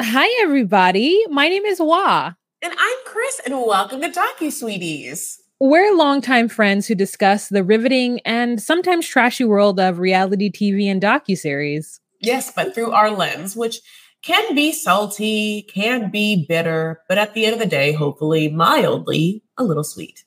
Hi, everybody. My name is Wah. And I'm Chris, and welcome to Docu Sweeties. We're longtime friends who discuss the riveting and sometimes trashy world of reality TV and docuseries. Yes, but through our lens, which can be salty, can be bitter, but at the end of the day, hopefully mildly a little sweet.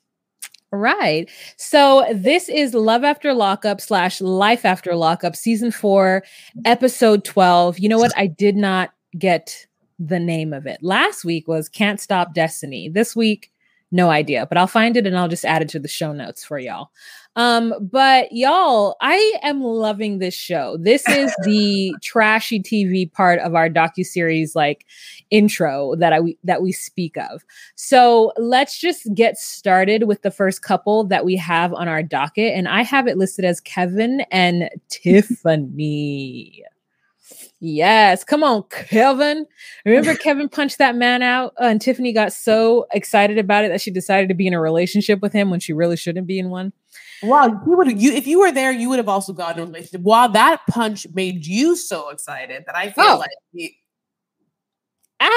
Right. So this is Love After Lockup slash Life After Lockup, season four, episode 12. You know what? I did not get the name of it. Last week was Can't Stop Destiny. This week, no idea, but I'll find it and I'll just add it to the show notes for y'all. Um, but y'all, I am loving this show. This is the trashy TV part of our docu series, like intro that I that we speak of. So let's just get started with the first couple that we have on our docket, and I have it listed as Kevin and Tiffany. Yes, come on, Kevin. Remember Kevin punched that man out, uh, and Tiffany got so excited about it that she decided to be in a relationship with him when she really shouldn't be in one. Wow, you would you if you were there, you would have also gotten a relationship. Wow, that punch made you so excited that I feel oh. like he,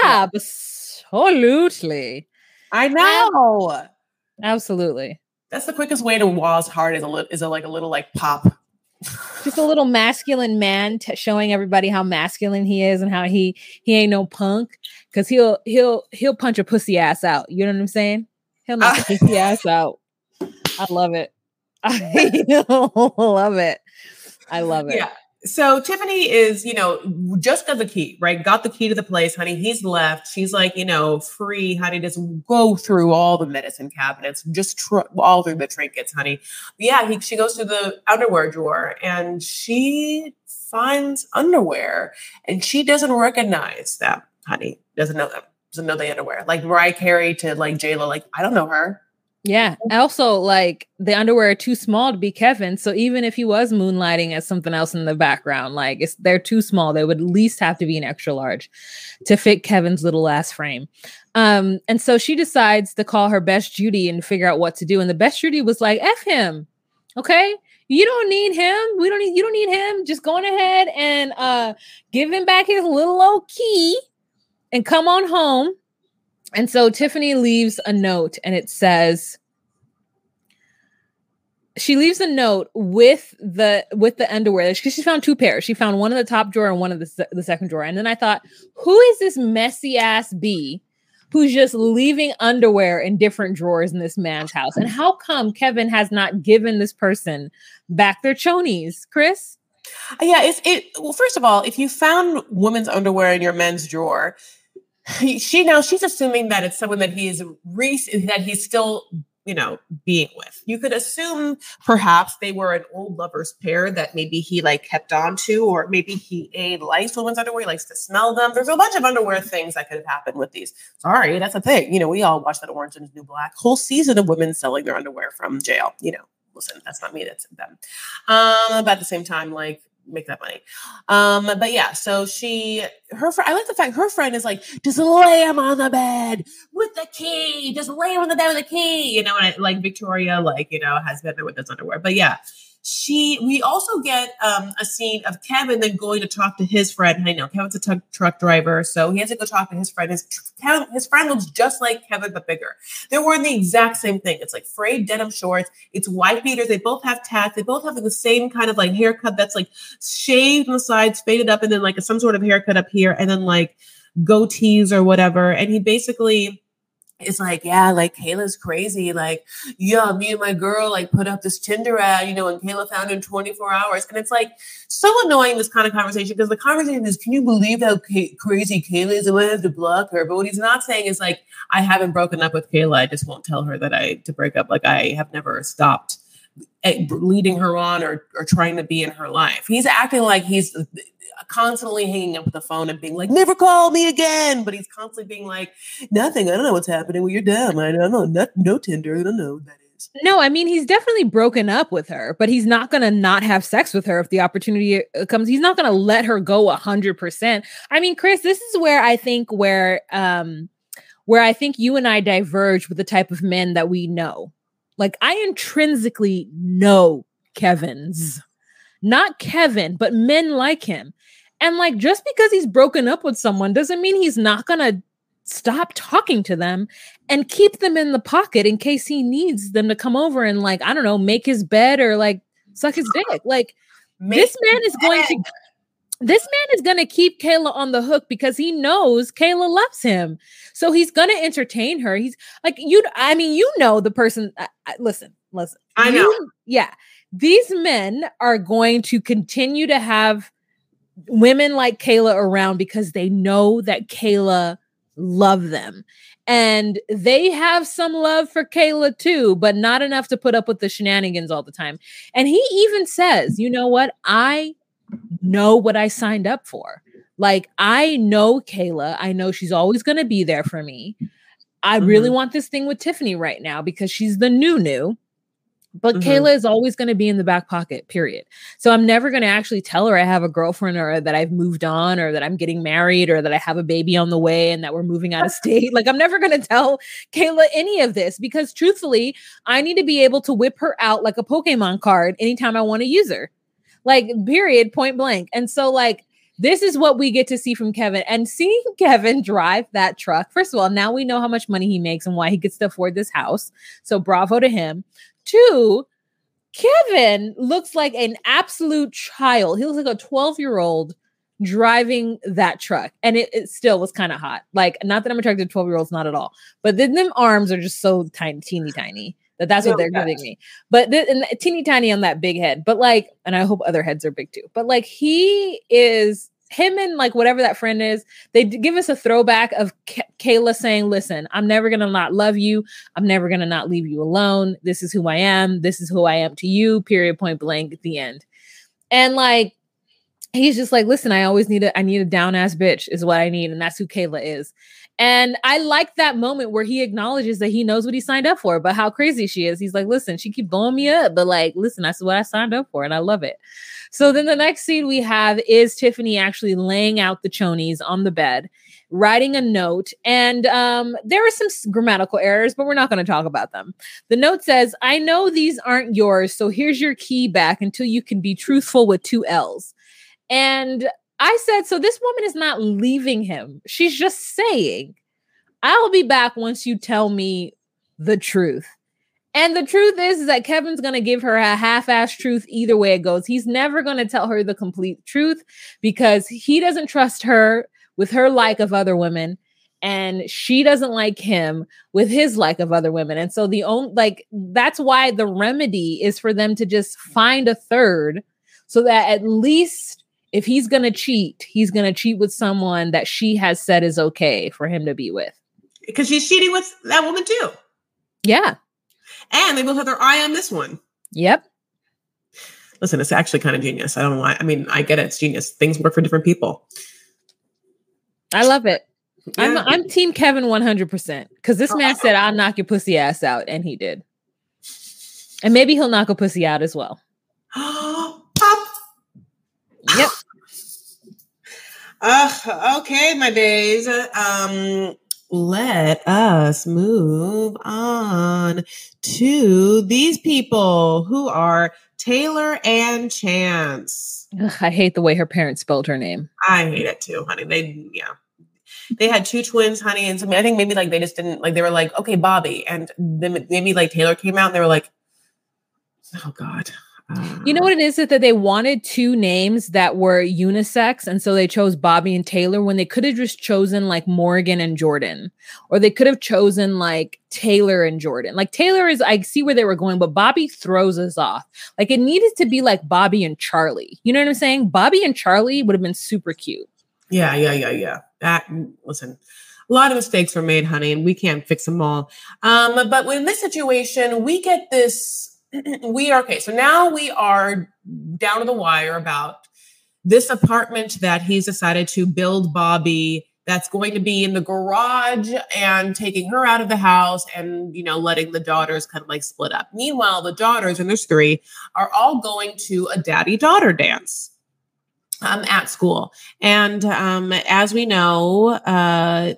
absolutely. I know. Absolutely. That's the quickest way to Wall's heart is a little is a like a little like pop just a little masculine man t- showing everybody how masculine he is and how he he ain't no punk because he'll he'll he'll punch a pussy ass out. You know what i'm saying? He'll knock a pussy ass out. I love it. I love it. I love it. Yeah so Tiffany is, you know, just got the key, right? Got the key to the place, honey. He's left. She's like, you know, free, honey. Just go through all the medicine cabinets, just tr- all through the trinkets, honey. But yeah, he, she goes to the underwear drawer and she finds underwear, and she doesn't recognize them, honey. Doesn't know them. Doesn't know the underwear. Like Mariah Carey to like J Lo. Like I don't know her. Yeah. Also, like the underwear are too small to be Kevin. So even if he was moonlighting as something else in the background, like it's they're too small. They would at least have to be an extra large to fit Kevin's little ass frame. Um, and so she decides to call her best Judy and figure out what to do. And the best Judy was like, F him. Okay. You don't need him. We don't need you don't need him. Just going ahead and uh give him back his little old key and come on home and so Tiffany leaves a note and it says, she leaves a note with the with the underwear because she found two pairs. She found one in the top drawer and one in the, the second drawer. And then I thought, who is this messy ass bee who's just leaving underwear in different drawers in this man's house? And how come Kevin has not given this person back their chonies, Chris? Yeah, it's it. Well, first of all, if you found women's underwear in your men's drawer, she now she's assuming that it's someone that he is re- that he's still you know being with. You could assume perhaps they were an old lovers pair that maybe he like kept on to or maybe he a likes women's underwear he likes to smell them. There's a bunch of underwear things that could have happened with these. Sorry that's a thing. You know we all watched that orange and new black. Whole season of women selling their underwear from jail. You know listen that's not me that's them. Um at the same time like make that money. Um, but yeah, so she, her, fr- I like the fact her friend is like, just lay him on the bed with the key, just lay him on the bed with the key, you know, and like Victoria, like, you know, has been there with his underwear. But yeah, she we also get um, a scene of Kevin then going to talk to his friend. I know Kevin's a t- truck driver, so he has to go talk to his friend. His Kevin, his friend looks just like Kevin but bigger. They're wearing the exact same thing. It's like frayed denim shorts. It's white beaters. They both have tats. They both have the same kind of like haircut that's like shaved on the sides, faded up, and then like some sort of haircut up here, and then like goatees or whatever. And he basically it's like, yeah, like Kayla's crazy. Like, yeah, me and my girl like put up this Tinder ad, you know, and Kayla found in 24 hours. And it's like so annoying, this kind of conversation, because the conversation is, can you believe how crazy Kayla is? And I have to block her. But what he's not saying is like, I haven't broken up with Kayla. I just won't tell her that I to break up. Like, I have never stopped leading her on or, or trying to be in her life. He's acting like he's constantly hanging up the phone and being like, never call me again. But he's constantly being like, nothing. I don't know what's happening. Well, you're dumb. I don't know. Not, no Tinder. I don't know that is. No, I mean, he's definitely broken up with her, but he's not going to not have sex with her if the opportunity uh, comes. He's not going to let her go a hundred percent. I mean, Chris, this is where I think where, um, where I think you and I diverge with the type of men that we know. Like I intrinsically know Kevin's, not Kevin, but men like him. And like just because he's broken up with someone doesn't mean he's not going to stop talking to them and keep them in the pocket in case he needs them to come over and like I don't know, make his bed or like suck his dick. Like make this man is going to this man is going to keep Kayla on the hook because he knows Kayla loves him. So he's going to entertain her. He's like you I mean you know the person I, I, listen, listen. I know. You, yeah. These men are going to continue to have women like Kayla around because they know that Kayla love them. And they have some love for Kayla too, but not enough to put up with the shenanigans all the time. And he even says, you know what? I know what I signed up for. Like, I know Kayla. I know she's always going to be there for me. I mm-hmm. really want this thing with Tiffany right now because she's the new new. But mm-hmm. Kayla is always going to be in the back pocket, period. So I'm never going to actually tell her I have a girlfriend or that I've moved on or that I'm getting married or that I have a baby on the way and that we're moving out of state. Like I'm never going to tell Kayla any of this because truthfully, I need to be able to whip her out like a Pokemon card anytime I want to use her. Like, period, point blank. And so, like, this is what we get to see from Kevin and seeing Kevin drive that truck. First of all, now we know how much money he makes and why he gets to afford this house. So bravo to him. Two, Kevin looks like an absolute child. He looks like a 12 year old driving that truck. And it, it still was kind of hot. Like, not that I'm attracted to 12 year olds, not at all. But then them arms are just so tiny, teeny tiny that that's what they're giving me. But th- and uh, teeny tiny on that big head. But like, and I hope other heads are big too. But like, he is him and like whatever that friend is, they give us a throwback of K- Kayla saying, Listen, I'm never gonna not love you. I'm never gonna not leave you alone. This is who I am. This is who I am to you, period, point blank, at the end. And like, he's just like, Listen, I always need a, I need a down ass bitch, is what I need. And that's who Kayla is. And I like that moment where he acknowledges that he knows what he signed up for, but how crazy she is. He's like, listen, she keep blowing me up, but like, listen, that's what I signed up for, and I love it. So then the next scene we have is Tiffany actually laying out the chonies on the bed, writing a note. And um, there are some grammatical errors, but we're not going to talk about them. The note says, I know these aren't yours, so here's your key back until you can be truthful with two L's. And I said, so this woman is not leaving him. She's just saying, I'll be back once you tell me the truth. And the truth is, is that Kevin's going to give her a half ass truth either way it goes. He's never going to tell her the complete truth because he doesn't trust her with her like of other women and she doesn't like him with his like of other women. And so the only like that's why the remedy is for them to just find a third so that at least if he's going to cheat, he's going to cheat with someone that she has said is okay for him to be with. Because she's cheating with that woman too. Yeah. And they both have their eye on this one. Yep. Listen, it's actually kind of genius. I don't know why. I mean, I get it. It's genius. Things work for different people. I love it. Yeah. I'm I'm team Kevin 100% because this oh, man said I'll knock your pussy ass out and he did. And maybe he'll knock a pussy out as well. Pop. Yep. Uh, okay, my days. Um, let us move on to these people who are Taylor and Chance. Ugh, I hate the way her parents spelled her name. I hate it too, honey. They, yeah. They had two twins, honey, and so I think maybe like they just didn't like. They were like, okay, Bobby, and then maybe like Taylor came out, and they were like, oh God, you know what it is? That they wanted two names that were unisex, and so they chose Bobby and Taylor when they could have just chosen like Morgan and Jordan, or they could have chosen like Taylor and Jordan. Like Taylor is, I see where they were going, but Bobby throws us off. Like it needed to be like Bobby and Charlie. You know what I'm saying? Bobby and Charlie would have been super cute. Yeah, yeah, yeah, yeah. That listen, a lot of mistakes were made, honey, and we can't fix them all. Um, but in this situation, we get this we are okay. So now we are down to the wire about this apartment that he's decided to build Bobby that's going to be in the garage and taking her out of the house and you know letting the daughters kind of like split up meanwhile the daughters and there's three are all going to a daddy daughter dance um, at school and um, as we know uh,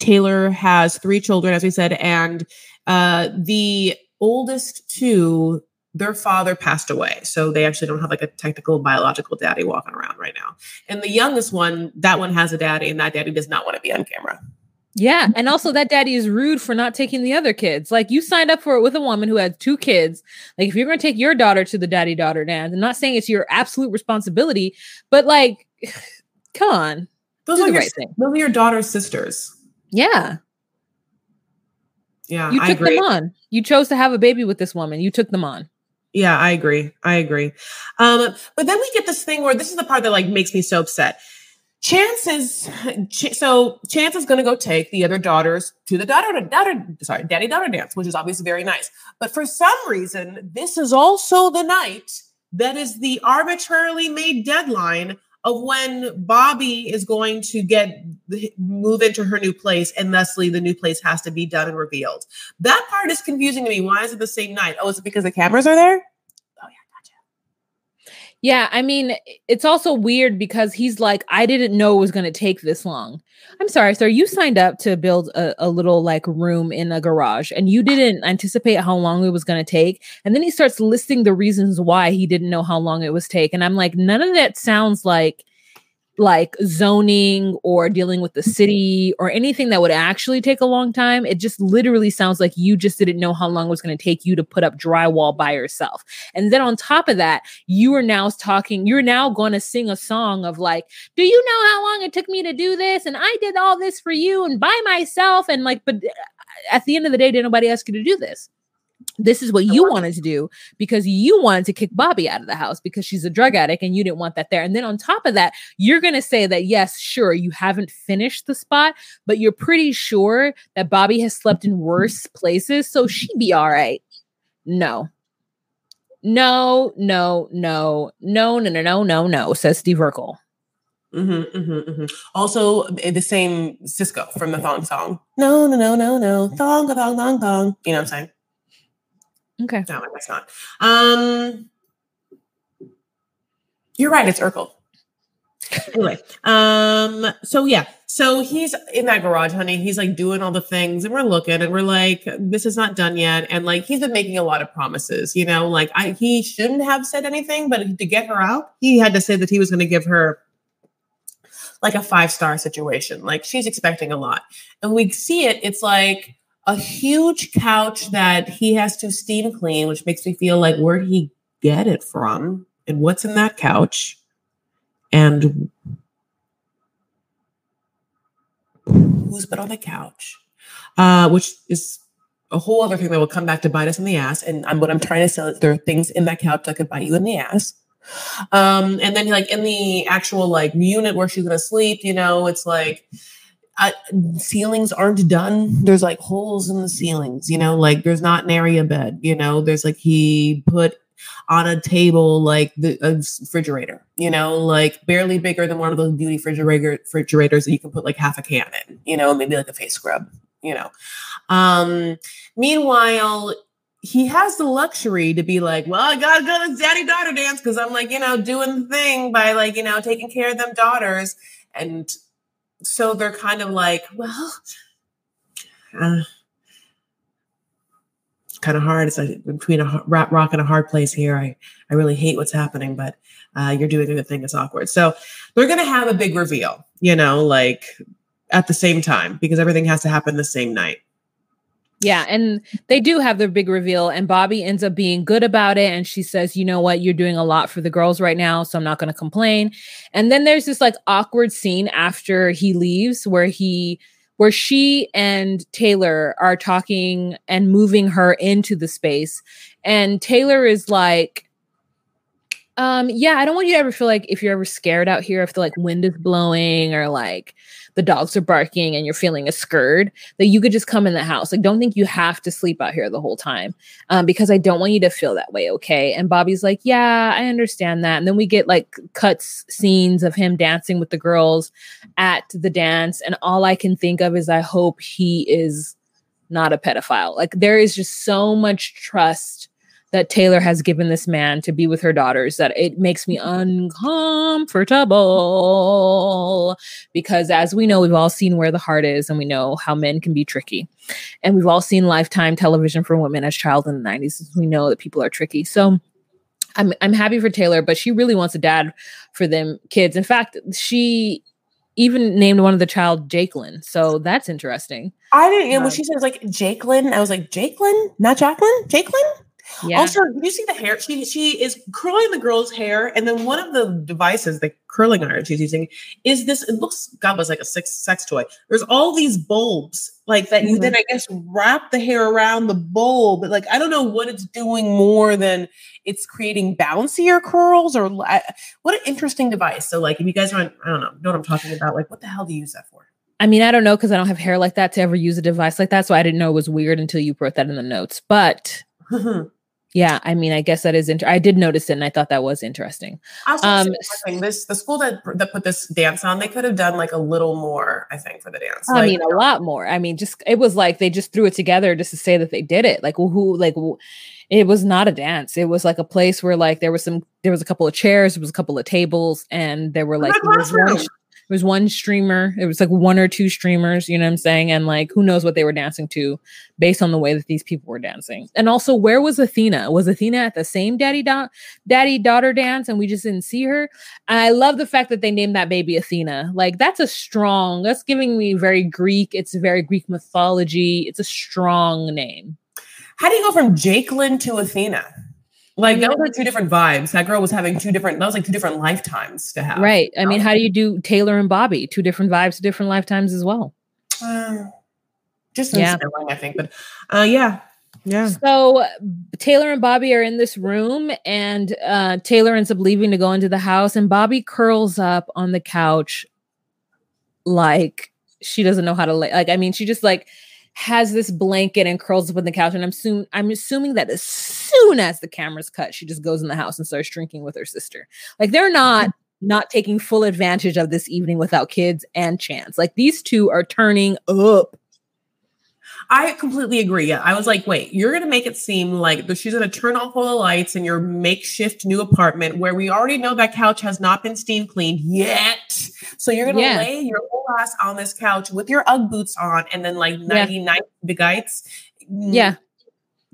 Taylor has three children, as we said, and uh, the oldest two, their father passed away. So they actually don't have like a technical biological daddy walking around right now. And the youngest one, that one has a daddy, and that daddy does not want to be on camera. Yeah. And also that daddy is rude for not taking the other kids. Like you signed up for it with a woman who had two kids. Like if you're going to take your daughter to the daddy daughter dance, I'm not saying it's your absolute responsibility, but like, come on. Those are your, right thing. Those are your daughter's sisters. Yeah. Yeah. You took them on. You chose to have a baby with this woman. You took them on. Yeah, I agree. I agree. Um, but then we get this thing where this is the part that like makes me so upset. Chance is so Chance is going to go take the other daughters to the daughter daughter sorry daddy daughter dance, which is obviously very nice. But for some reason, this is also the night that is the arbitrarily made deadline of when Bobby is going to get move into her new place, and thusly the new place has to be done and revealed. That part is confusing to me. Why is it the same night? Oh, is it because the cameras are there? Yeah, I mean, it's also weird because he's like, I didn't know it was going to take this long. I'm sorry, sir. You signed up to build a, a little like room in a garage and you didn't anticipate how long it was going to take. And then he starts listing the reasons why he didn't know how long it was take. And I'm like, none of that sounds like like zoning or dealing with the city or anything that would actually take a long time. It just literally sounds like you just didn't know how long it was going to take you to put up drywall by yourself. And then on top of that, you are now talking, you're now going to sing a song of like, do you know how long it took me to do this? And I did all this for you and by myself. And like, but uh, at the end of the day, did nobody ask you to do this? This is what you wanted to do because you wanted to kick Bobby out of the house because she's a drug addict and you didn't want that there. And then on top of that, you're going to say that, yes, sure, you haven't finished the spot, but you're pretty sure that Bobby has slept in worse places. So she'd be all right. No. No, no, no, no, no, no, no, no, no, says Steve Urkel. Mm-hmm, mm-hmm, mm-hmm. Also, eh, the same Sisqo from the thong song. No, no, no, no, no. Thong, thong, thong, thong. You know what I'm saying? Okay. No, I not. Um, you're right. It's Urkel. anyway, um, so yeah, so he's in that garage, honey. He's like doing all the things, and we're looking, and we're like, this is not done yet. And like, he's been making a lot of promises, you know. Like, I he shouldn't have said anything, but to get her out, he had to say that he was going to give her like a five star situation. Like, she's expecting a lot, and we see it. It's like a huge couch that he has to steam clean, which makes me feel like where'd he get it from? And what's in that couch? And who's been on the couch? Uh, which is a whole other thing that will come back to bite us in the ass. And I'm, what I'm trying to say is there are things in that couch that could bite you in the ass. Um, and then like in the actual like unit where she's gonna sleep, you know, it's like I, ceilings aren't done. There's like holes in the ceilings, you know, like there's not an area bed, you know, there's like he put on a table like the a refrigerator, you know, like barely bigger than one of those beauty refrigerator refrigerators that you can put like half a can in, you know, maybe like a face scrub, you know. Um, meanwhile, he has the luxury to be like, well, I gotta go to daddy daughter dance because I'm like, you know, doing the thing by like, you know, taking care of them daughters. And so they're kind of like, well, uh, it's kind of hard. It's like between a rap rock and a hard place here. I, I really hate what's happening, but uh, you're doing a good thing. It's awkward. So they're going to have a big reveal, you know, like at the same time because everything has to happen the same night. Yeah, and they do have their big reveal, and Bobby ends up being good about it. And she says, You know what? You're doing a lot for the girls right now, so I'm not going to complain. And then there's this like awkward scene after he leaves where he, where she and Taylor are talking and moving her into the space. And Taylor is like, um, yeah, I don't want you to ever feel like if you're ever scared out here, if the like wind is blowing or like the dogs are barking and you're feeling a scared, that you could just come in the house. Like, don't think you have to sleep out here the whole time um, because I don't want you to feel that way. Okay. And Bobby's like, yeah, I understand that. And then we get like cuts scenes of him dancing with the girls at the dance. And all I can think of is, I hope he is not a pedophile. Like, there is just so much trust that Taylor has given this man to be with her daughters that it makes me uncomfortable because as we know we've all seen where the heart is and we know how men can be tricky. And we've all seen lifetime television for women as child in the 90s. We know that people are tricky. So I'm I'm happy for Taylor, but she really wants a dad for them kids. In fact, she even named one of the child Jakelin. So that's interesting. I didn't. Um, when she says like Jakelin, I was like Jakelin, not Jacqueline, Jakelin. Yeah. Also, did you see the hair? She she is curling the girl's hair, and then one of the devices, the curling iron she's using, is this. It looks God was like a sex sex toy. There's all these bulbs like that. Mm-hmm. You then I guess wrap the hair around the bulb. But like I don't know what it's doing more than it's creating bouncier curls or what an interesting device. So like if you guys aren't, I don't know, know what I'm talking about. Like what the hell do you use that for? I mean, I don't know because I don't have hair like that to ever use a device like that. So I didn't know it was weird until you wrote that in the notes. But Yeah, I mean, I guess that is interesting. I did notice it, and I thought that was interesting. Um, this the school that that put this dance on, they could have done like a little more, I think, for the dance. I like, mean, a lot more. I mean, just it was like they just threw it together just to say that they did it. Like, who, like, it was not a dance. It was like a place where like there was some, there was a couple of chairs, there was a couple of tables, and there were like it was one streamer. It was like one or two streamers, you know what I'm saying? And like, who knows what they were dancing to based on the way that these people were dancing. And also, where was Athena? Was Athena at the same daddy da- daddy daughter dance and we just didn't see her? And I love the fact that they named that baby Athena. Like, that's a strong, that's giving me very Greek. It's very Greek mythology. It's a strong name. How do you go from Jakelin to Athena? Like that was like two different vibes. That girl was having two different. That was like two different lifetimes to have. Right. I mean, how do you do Taylor and Bobby? Two different vibes, different lifetimes as well. Uh, just yeah, I think. But uh, yeah, yeah. So Taylor and Bobby are in this room, and uh, Taylor ends up leaving to go into the house, and Bobby curls up on the couch like she doesn't know how to lay. Like, I mean, she just like has this blanket and curls up on the couch. And I'm soon I'm assuming that as soon as the camera's cut, she just goes in the house and starts drinking with her sister. Like they're not not taking full advantage of this evening without kids and chance. Like these two are turning up. I completely agree. Yeah. I was like, wait, you're going to make it seem like she's going to turn off all the lights in your makeshift new apartment where we already know that couch has not been steam cleaned yet. So you're going to yeah. lay your whole ass on this couch with your Ugg boots on and then like 99 yeah. bigites. Mm. Yeah.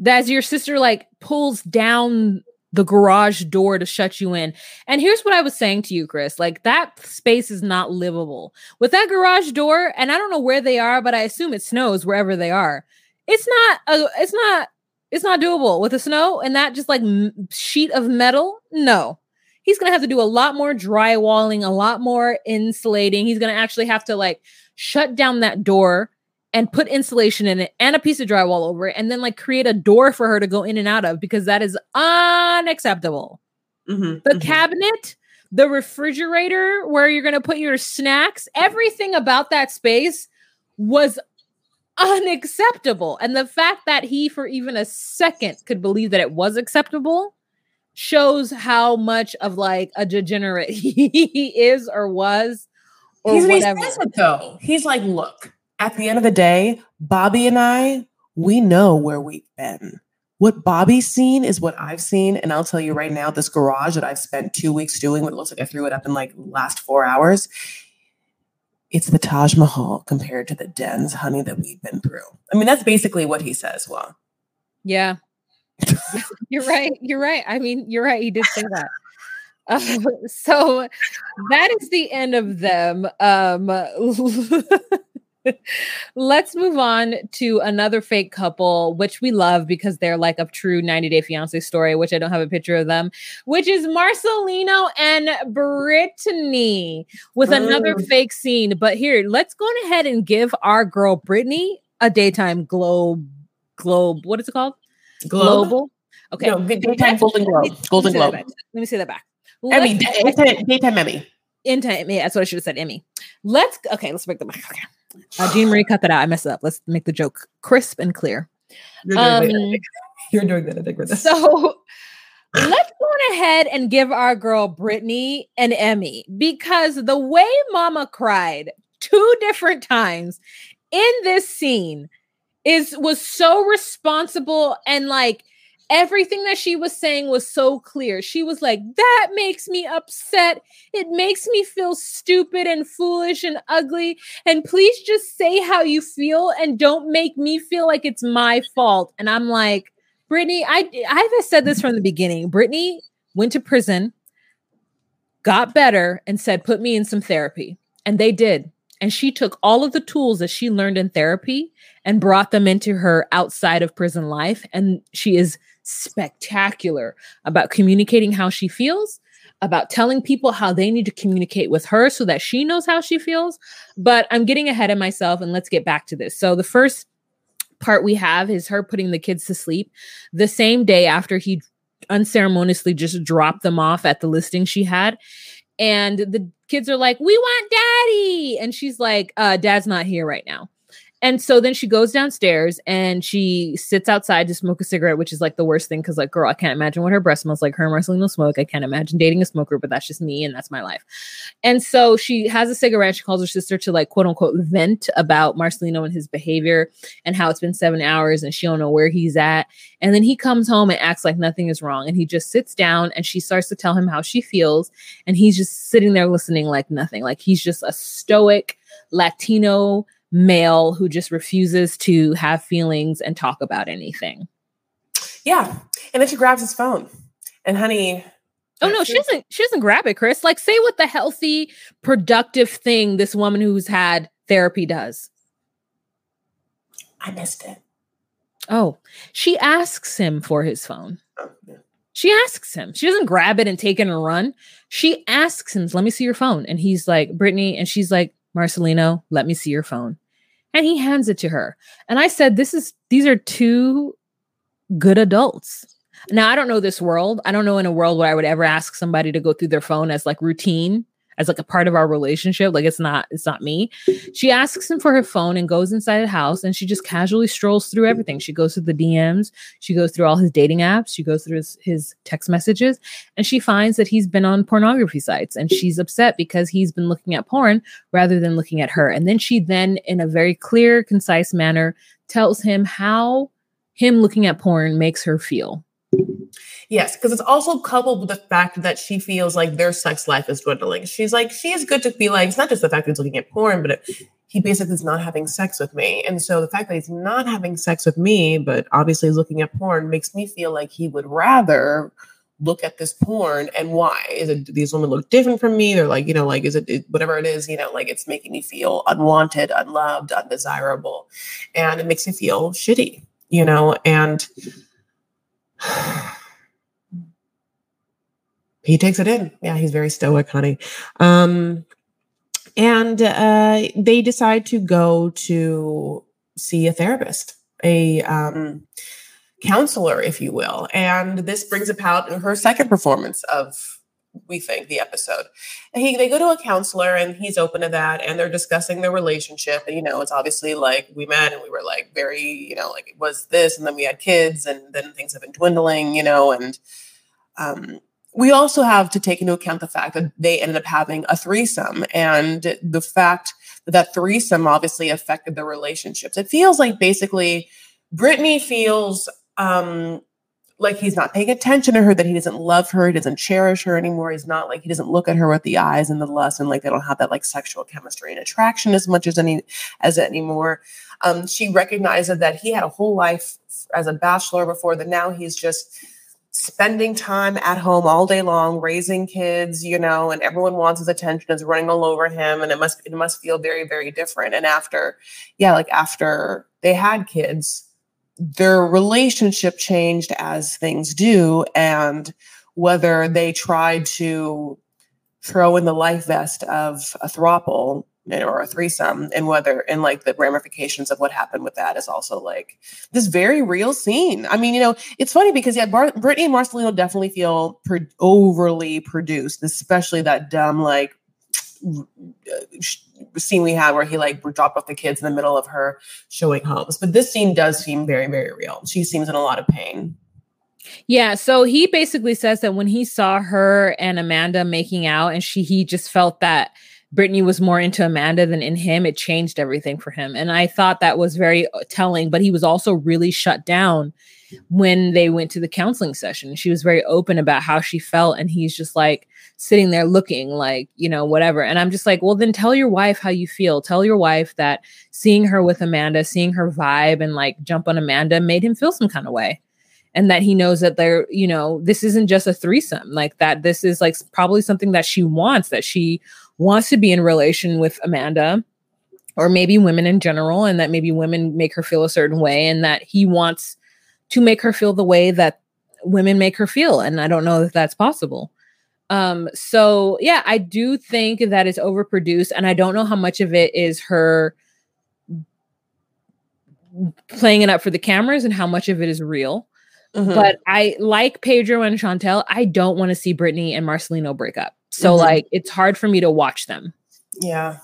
As your sister like pulls down the garage door to shut you in. And here's what I was saying to you, Chris. Like that space is not livable. With that garage door, and I don't know where they are, but I assume it snows wherever they are. It's not a, it's not it's not doable with the snow and that just like m- sheet of metal. No. He's going to have to do a lot more drywalling, a lot more insulating. He's going to actually have to like shut down that door and put insulation in it and a piece of drywall over it and then like create a door for her to go in and out of because that is unacceptable. Mm-hmm, the mm-hmm. cabinet, the refrigerator where you're going to put your snacks, everything about that space was unacceptable. And the fact that he, for even a second, could believe that it was acceptable shows how much of like a degenerate he is or was or He's, whatever. He says it though. He's like, look, at the end of the day, Bobby and I, we know where we've been. What Bobby's seen is what I've seen. And I'll tell you right now, this garage that I've spent two weeks doing, what looks like I threw it up in like last four hours, it's the Taj Mahal compared to the dens, honey, that we've been through. I mean, that's basically what he says. Well, yeah. you're right. You're right. I mean, you're right. He did say that. Uh, so that is the end of them. Um, Let's move on to another fake couple, which we love because they're like a true 90 Day Fiance story, which I don't have a picture of them, which is Marcelino and Brittany with oh. another fake scene. But here, let's go ahead and give our girl Brittany a daytime globe. Globe, what is it called? Globe? Global. Okay. No, daytime Golden Globe. Golden Globe. Let me say that back. Emmy, daytime, daytime Emmy. In time, yeah, that's what I should have said. Emmy. Let's okay. Let's break the back. Okay. Uh, Jean Marie, cut that out. I messed up. Let's make the joke crisp and clear. You're doing, um, You're doing that, I think, with this. So let's go ahead and give our girl Brittany an Emmy because the way Mama cried two different times in this scene is was so responsible and like everything that she was saying was so clear. She was like, That makes me upset. It makes me feel stupid and foolish and ugly. And please just say how you feel and don't make me feel like it's my fault. And I'm like, Brittany, I, I've said this from the beginning. Brittany went to prison, got better, and said, Put me in some therapy. And they did. And she took all of the tools that she learned in therapy and brought them into her outside of prison life. And she is spectacular about communicating how she feels, about telling people how they need to communicate with her so that she knows how she feels. But I'm getting ahead of myself and let's get back to this. So the first part we have is her putting the kids to sleep the same day after he unceremoniously just dropped them off at the listing she had. And the kids are like, We want daddy. And she's like, uh, Dad's not here right now. And so then she goes downstairs and she sits outside to smoke a cigarette, which is like the worst thing because, like, girl, I can't imagine what her breath smells like. Her and Marcelino smoke. I can't imagine dating a smoker, but that's just me and that's my life. And so she has a cigarette. She calls her sister to, like, quote unquote, vent about Marcelino and his behavior and how it's been seven hours and she don't know where he's at. And then he comes home and acts like nothing is wrong. And he just sits down and she starts to tell him how she feels. And he's just sitting there listening like nothing. Like he's just a stoic Latino male who just refuses to have feelings and talk about anything. Yeah. And then she grabs his phone. And honey, Oh no, she doesn't she doesn't grab it, Chris. Like say what the healthy, productive thing this woman who's had therapy does. I missed it. Oh, she asks him for his phone. Oh, yeah. She asks him. She doesn't grab it and take it and run. She asks him, "Let me see your phone." And he's like, "Brittany," and she's like, "Marcelino, let me see your phone." and he hands it to her. And I said, This is, these are two good adults. Now, I don't know this world. I don't know in a world where I would ever ask somebody to go through their phone as like routine as like a part of our relationship. Like it's not, it's not me. She asks him for her phone and goes inside the house and she just casually strolls through everything. She goes through the DMs, she goes through all his dating apps, she goes through his, his text messages, and she finds that he's been on pornography sites and she's upset because he's been looking at porn rather than looking at her. And then she then, in a very clear, concise manner, tells him how him looking at porn makes her feel. Yes, because it's also coupled with the fact that she feels like their sex life is dwindling. She's like, she is good to be like, it's not just the fact that he's looking at porn, but it, he basically is not having sex with me. And so the fact that he's not having sex with me, but obviously is looking at porn, makes me feel like he would rather look at this porn and why is it these women look different from me they're like you know like is it, it, whatever it is you know like it's making me feel unwanted unloved undesirable and it makes me feel shitty you know and he takes it in. Yeah, he's very stoic, honey. Um, and uh, they decide to go to see a therapist, a um, counselor, if you will. And this brings about her second performance of, we think, the episode. He, they go to a counselor, and he's open to that, and they're discussing their relationship. And you know, it's obviously like we met, and we were like very, you know, like it was this, and then we had kids, and then things have been dwindling, you know, and um, we also have to take into account the fact that they ended up having a threesome and the fact that threesome obviously affected their relationships. It feels like basically Brittany feels um, like he's not paying attention to her, that he doesn't love her, he doesn't cherish her anymore. He's not like he doesn't look at her with the eyes and the lust, and like they don't have that like sexual chemistry and attraction as much as any as anymore. Um, she recognizes that he had a whole life as a bachelor before that now he's just spending time at home all day long raising kids you know and everyone wants his attention is running all over him and it must it must feel very very different. And after yeah like after they had kids their relationship changed as things do and whether they tried to throw in the life vest of a throuple or a threesome and whether and like the ramifications of what happened with that is also like this very real scene. I mean you know it's funny because yeah Bar- brittany and marcelino definitely feel overly produced especially that dumb like scene we had where he like dropped off the kids in the middle of her showing homes. But this scene does seem very very real. She seems in a lot of pain. Yeah, so he basically says that when he saw her and Amanda making out and she he just felt that Brittany was more into Amanda than in him, it changed everything for him. And I thought that was very uh, telling, but he was also really shut down when they went to the counseling session. She was very open about how she felt. And he's just like sitting there looking like, you know, whatever. And I'm just like, well, then tell your wife how you feel. Tell your wife that seeing her with Amanda, seeing her vibe and like jump on Amanda made him feel some kind of way and that he knows that they're you know this isn't just a threesome like that this is like probably something that she wants that she wants to be in relation with amanda or maybe women in general and that maybe women make her feel a certain way and that he wants to make her feel the way that women make her feel and i don't know if that's possible um so yeah i do think that it's overproduced and i don't know how much of it is her playing it up for the cameras and how much of it is real Mm-hmm. But I like Pedro and Chantel. I don't want to see Brittany and Marcelino break up. So mm-hmm. like it's hard for me to watch them. Yeah.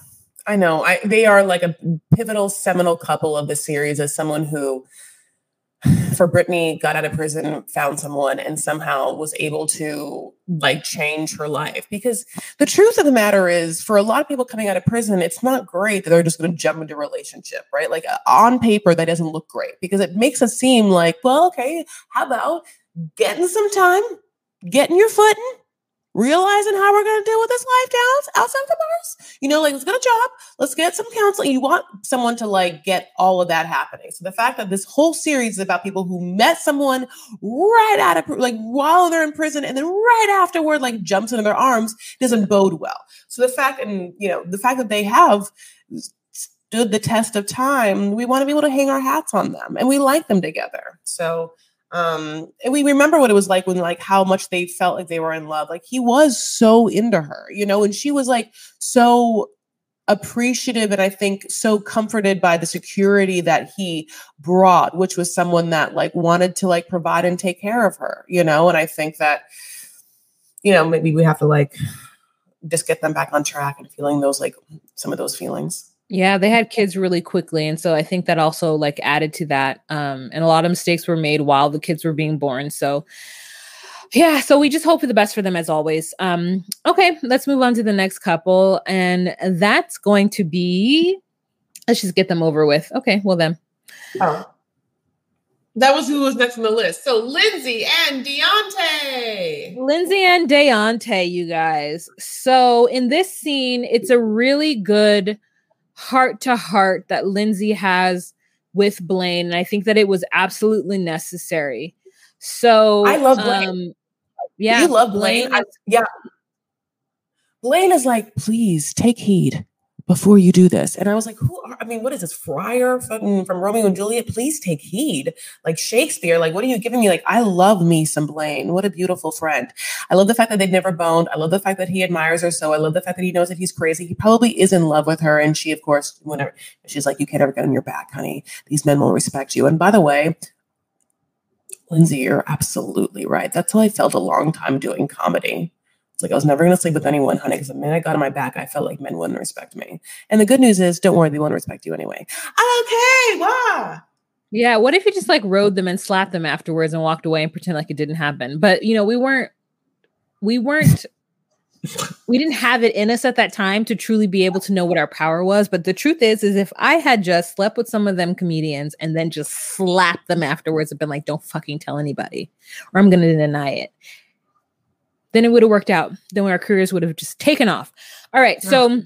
I know. I they are like a pivotal seminal couple of the series as someone who for Brittany got out of prison, found someone, and somehow was able to like change her life. Because the truth of the matter is, for a lot of people coming out of prison, it's not great that they're just going to jump into a relationship, right? Like uh, on paper, that doesn't look great because it makes us seem like, well, okay, how about getting some time, getting your foot in, realizing how we're going to deal with this life down outside the bars. You know, like let's get a job, let's get some counseling. You want someone to like get all of that happening. So the fact that this whole series is about people who met someone right out of like while they're in prison and then right afterward like jumps into their arms doesn't bode well. So the fact and you know the fact that they have stood the test of time, we want to be able to hang our hats on them and we like them together. So um and we remember what it was like when like how much they felt like they were in love. Like he was so into her you know and she was like so appreciative and i think so comforted by the security that he brought which was someone that like wanted to like provide and take care of her you know? And i think that you know maybe we have to like just get them back on track and feeling those like some of those feelings yeah, they had kids really quickly. And so I think that also like added to that. Um, and a lot of mistakes were made while the kids were being born. So yeah, so we just hope for the best for them as always. Um, okay, let's move on to the next couple. And that's going to be let's just get them over with. Okay, well then. Oh. That was who was next on the list. So Lindsay and Deontay. Lindsay and Deontay, you guys. So in this scene, it's a really good heart to heart that Lindsay has with Blaine. And I think that it was absolutely necessary. So I love Blaine. Um, yeah. You love Blaine. Blaine is- I, yeah. Blaine is like, please take heed before you do this. And I was like, who are, I mean, what is this, Friar from, mm. from Romeo and Juliet? Please take heed. Like Shakespeare, like, what are you giving me? Like, I love me some Blaine. What a beautiful friend. I love the fact that they've never boned. I love the fact that he admires her so. I love the fact that he knows that he's crazy. He probably is in love with her. And she, of course, whenever she's like, you can't ever get on your back, honey. These men will respect you. And by the way, Lindsay, you're absolutely right. That's how I felt a long time doing comedy like I was never going to sleep with anyone, honey, because the minute I got on my back, I felt like men wouldn't respect me. And the good news is, don't worry, they won't respect you anyway. Okay, wow. Yeah, what if you just like rode them and slapped them afterwards and walked away and pretend like it didn't happen? But you know, we weren't, we weren't, we didn't have it in us at that time to truly be able to know what our power was. But the truth is, is if I had just slept with some of them comedians and then just slapped them afterwards and been like, "Don't fucking tell anybody," or I'm going to deny it, then it would have worked out. Then our careers would have just taken off. All right. So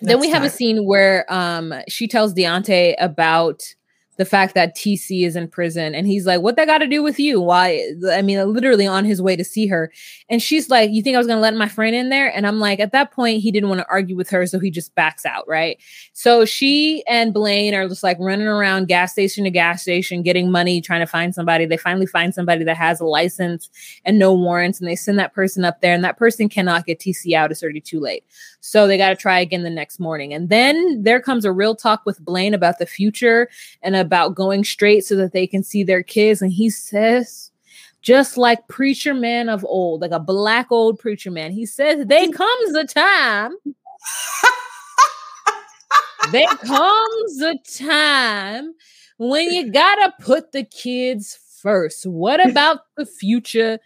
then we have a scene where um she tells Deontay about the fact that TC is in prison and he's like, What that got to do with you? Why? I mean, literally on his way to see her. And she's like, You think I was going to let my friend in there? And I'm like, At that point, he didn't want to argue with her. So he just backs out. Right. So she and Blaine are just like running around gas station to gas station, getting money, trying to find somebody. They finally find somebody that has a license and no warrants. And they send that person up there. And that person cannot get TC out. It's already too late. So they got to try again the next morning. And then there comes a real talk with Blaine about the future and about going straight so that they can see their kids. And he says, just like preacher man of old, like a black old preacher man, he says, There comes a time. there comes a time when you gotta put the kids first. What about the future?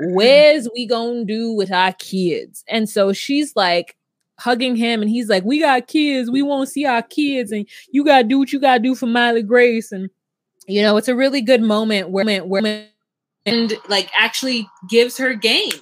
Where's we gonna do with our kids? And so she's like, hugging him and he's like, We got kids, we won't see our kids, and you gotta do what you gotta do for Miley Grace. And you know, it's a really good moment where where and like actually gives her game.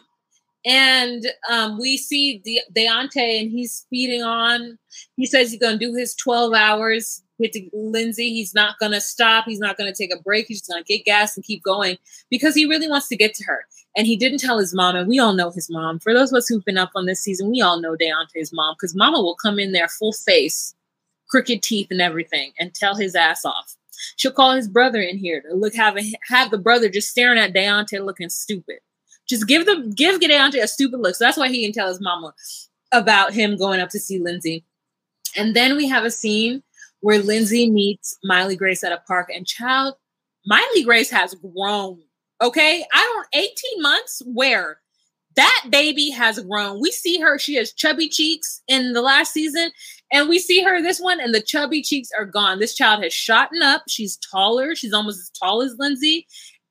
And um, we see De- Deontay and he's speeding on. He says he's gonna do his 12 hours with Lindsay. He's not gonna stop, he's not gonna take a break, he's just gonna get gas and keep going because he really wants to get to her. And he didn't tell his mom, and we all know his mom. For those of us who've been up on this season, we all know Deontay's mom because mama will come in there full face, crooked teeth and everything, and tell his ass off. She'll call his brother in here to look have a, have the brother just staring at Deontay looking stupid. Just give the give Deontay a stupid look. So that's why he can tell his mama about him going up to see Lindsay. And then we have a scene where Lindsay meets Miley Grace at a park, and child, Miley Grace has grown Okay. I don't, 18 months where that baby has grown. We see her, she has chubby cheeks in the last season, and we see her this one, and the chubby cheeks are gone. This child has shotten up. She's taller. She's almost as tall as Lindsay.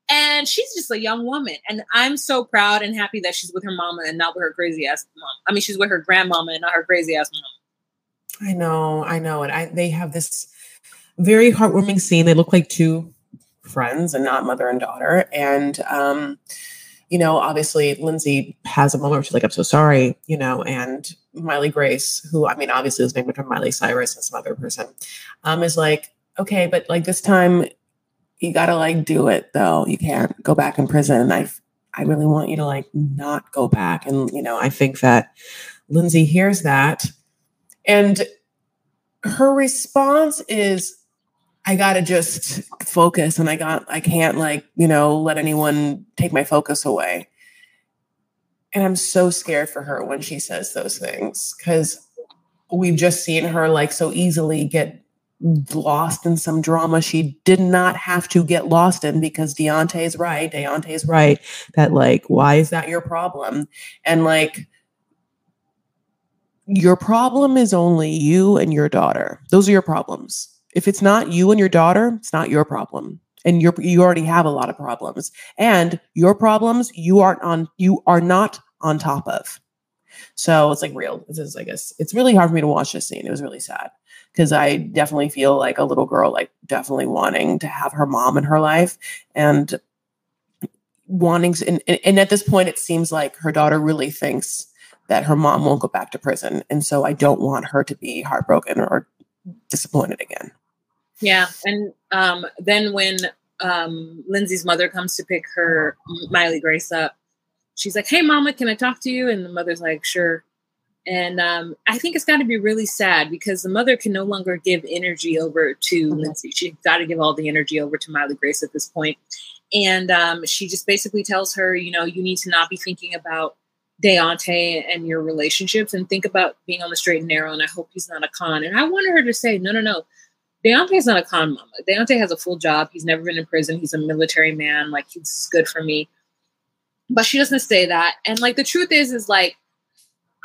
And she's just a young woman. And I'm so proud and happy that she's with her mama and not with her crazy ass mom. I mean, she's with her grandmama and not her crazy ass mom. I know, I know. And I they have this very heartwarming scene. They look like two friends and not mother and daughter. And, um, you know, obviously Lindsay has a moment where she's like, I'm so sorry, you know, and Miley Grace, who I mean, obviously was named after Miley Cyrus and some other person, um, is like, okay, but like this time you gotta like do it though. You can't go back in prison. And I I really want you to like not go back. And you know, I think that Lindsay hears that and her response is I got to just focus and I got, I can't like, you know, let anyone take my focus away. And I'm so scared for her when she says those things because we've just seen her like so easily get lost in some drama she did not have to get lost in because Deontay's right. Deontay's right that like, why is that your problem? And like, your problem is only you and your daughter. Those are your problems if it's not you and your daughter, it's not your problem. And you're you already have a lot of problems. And your problems you aren't on you are not on top of. So it's like real. This is, I guess, it's really hard for me to watch this scene. It was really sad because I definitely feel like a little girl, like definitely wanting to have her mom in her life and wanting, to, and, and at this point, it seems like her daughter really thinks that her mom won't go back to prison. And so I don't want her to be heartbroken or disappointed again. Yeah, and um, then when um, Lindsay's mother comes to pick her Miley Grace up, she's like, "Hey, Mama, can I talk to you?" And the mother's like, "Sure." And um, I think it's got to be really sad because the mother can no longer give energy over to mm-hmm. Lindsay. She's got to give all the energy over to Miley Grace at this point. And um, she just basically tells her, you know, you need to not be thinking about Deontay and your relationships and think about being on the straight and narrow. And I hope he's not a con. And I wanted her to say, no, no, no. Deontay's not a con mama. Deontay has a full job. He's never been in prison. He's a military man. Like he's good for me. But she doesn't say that. And like the truth is, is like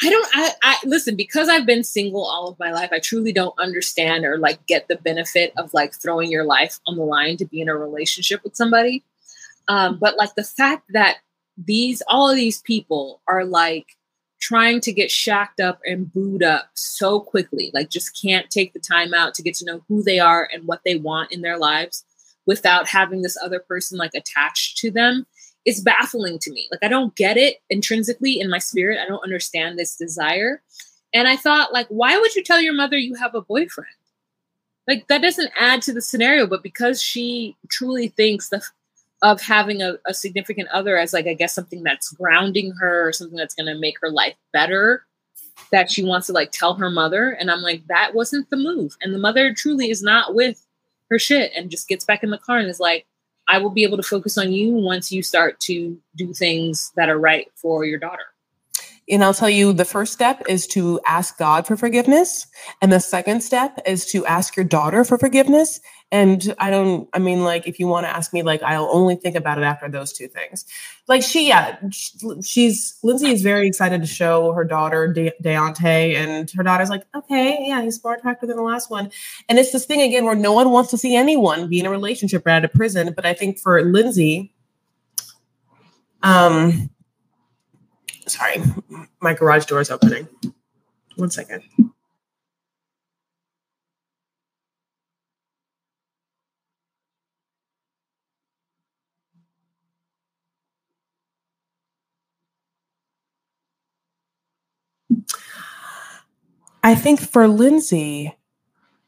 I don't I, I listen because I've been single all of my life. I truly don't understand or like get the benefit of like throwing your life on the line to be in a relationship with somebody. Um, but like the fact that these all of these people are like trying to get shacked up and booed up so quickly, like just can't take the time out to get to know who they are and what they want in their lives without having this other person like attached to them is baffling to me. Like I don't get it intrinsically in my spirit. I don't understand this desire. And I thought like why would you tell your mother you have a boyfriend? Like that doesn't add to the scenario, but because she truly thinks the of having a, a, significant other as like i guess something that's grounding her or something that's going to make her life better that she wants to like tell her mother and i'm like that wasn't the move and the mother truly is not with her shit and just gets back in the car and is like i will be able to focus on you once you start to do things that are right for your daughter and I'll tell you the first step is to ask God for forgiveness. And the second step is to ask your daughter for forgiveness. And I don't, I mean, like, if you want to ask me, like, I'll only think about it after those two things. Like, she, yeah, she's, Lindsay is very excited to show her daughter, De- Deontay, and her daughter's like, okay, yeah, he's far attractive than the last one. And it's this thing again where no one wants to see anyone be in a relationship or out of prison. But I think for Lindsay, um, sorry, my garage door is opening. One second. I think for Lindsay,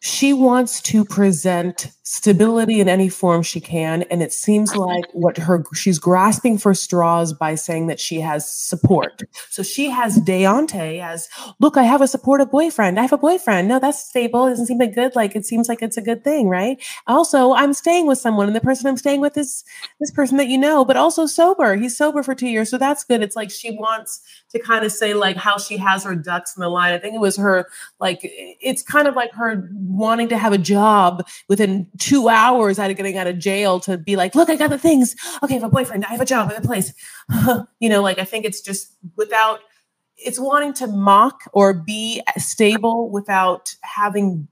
she wants to present stability in any form she can and it seems uh-huh. like what her she's grasping for straws by saying that she has support. So she has Deontay as look i have a supportive boyfriend. I have a boyfriend. No that's stable. It doesn't seem that good. Like it seems like it's a good thing right? Also i'm staying with someone and the person i'm staying with is this person that you know but also sober. He's sober for two years so that's good. It's like she wants to kind of say like how she has her ducks in the line. I think it was her like it's kind of like her wanting to have a job within two hours out of getting out of jail to be like, look, I got the things. Okay, I have a boyfriend. I have a job. I have a place. you know, like I think it's just without, it's wanting to mock or be stable without having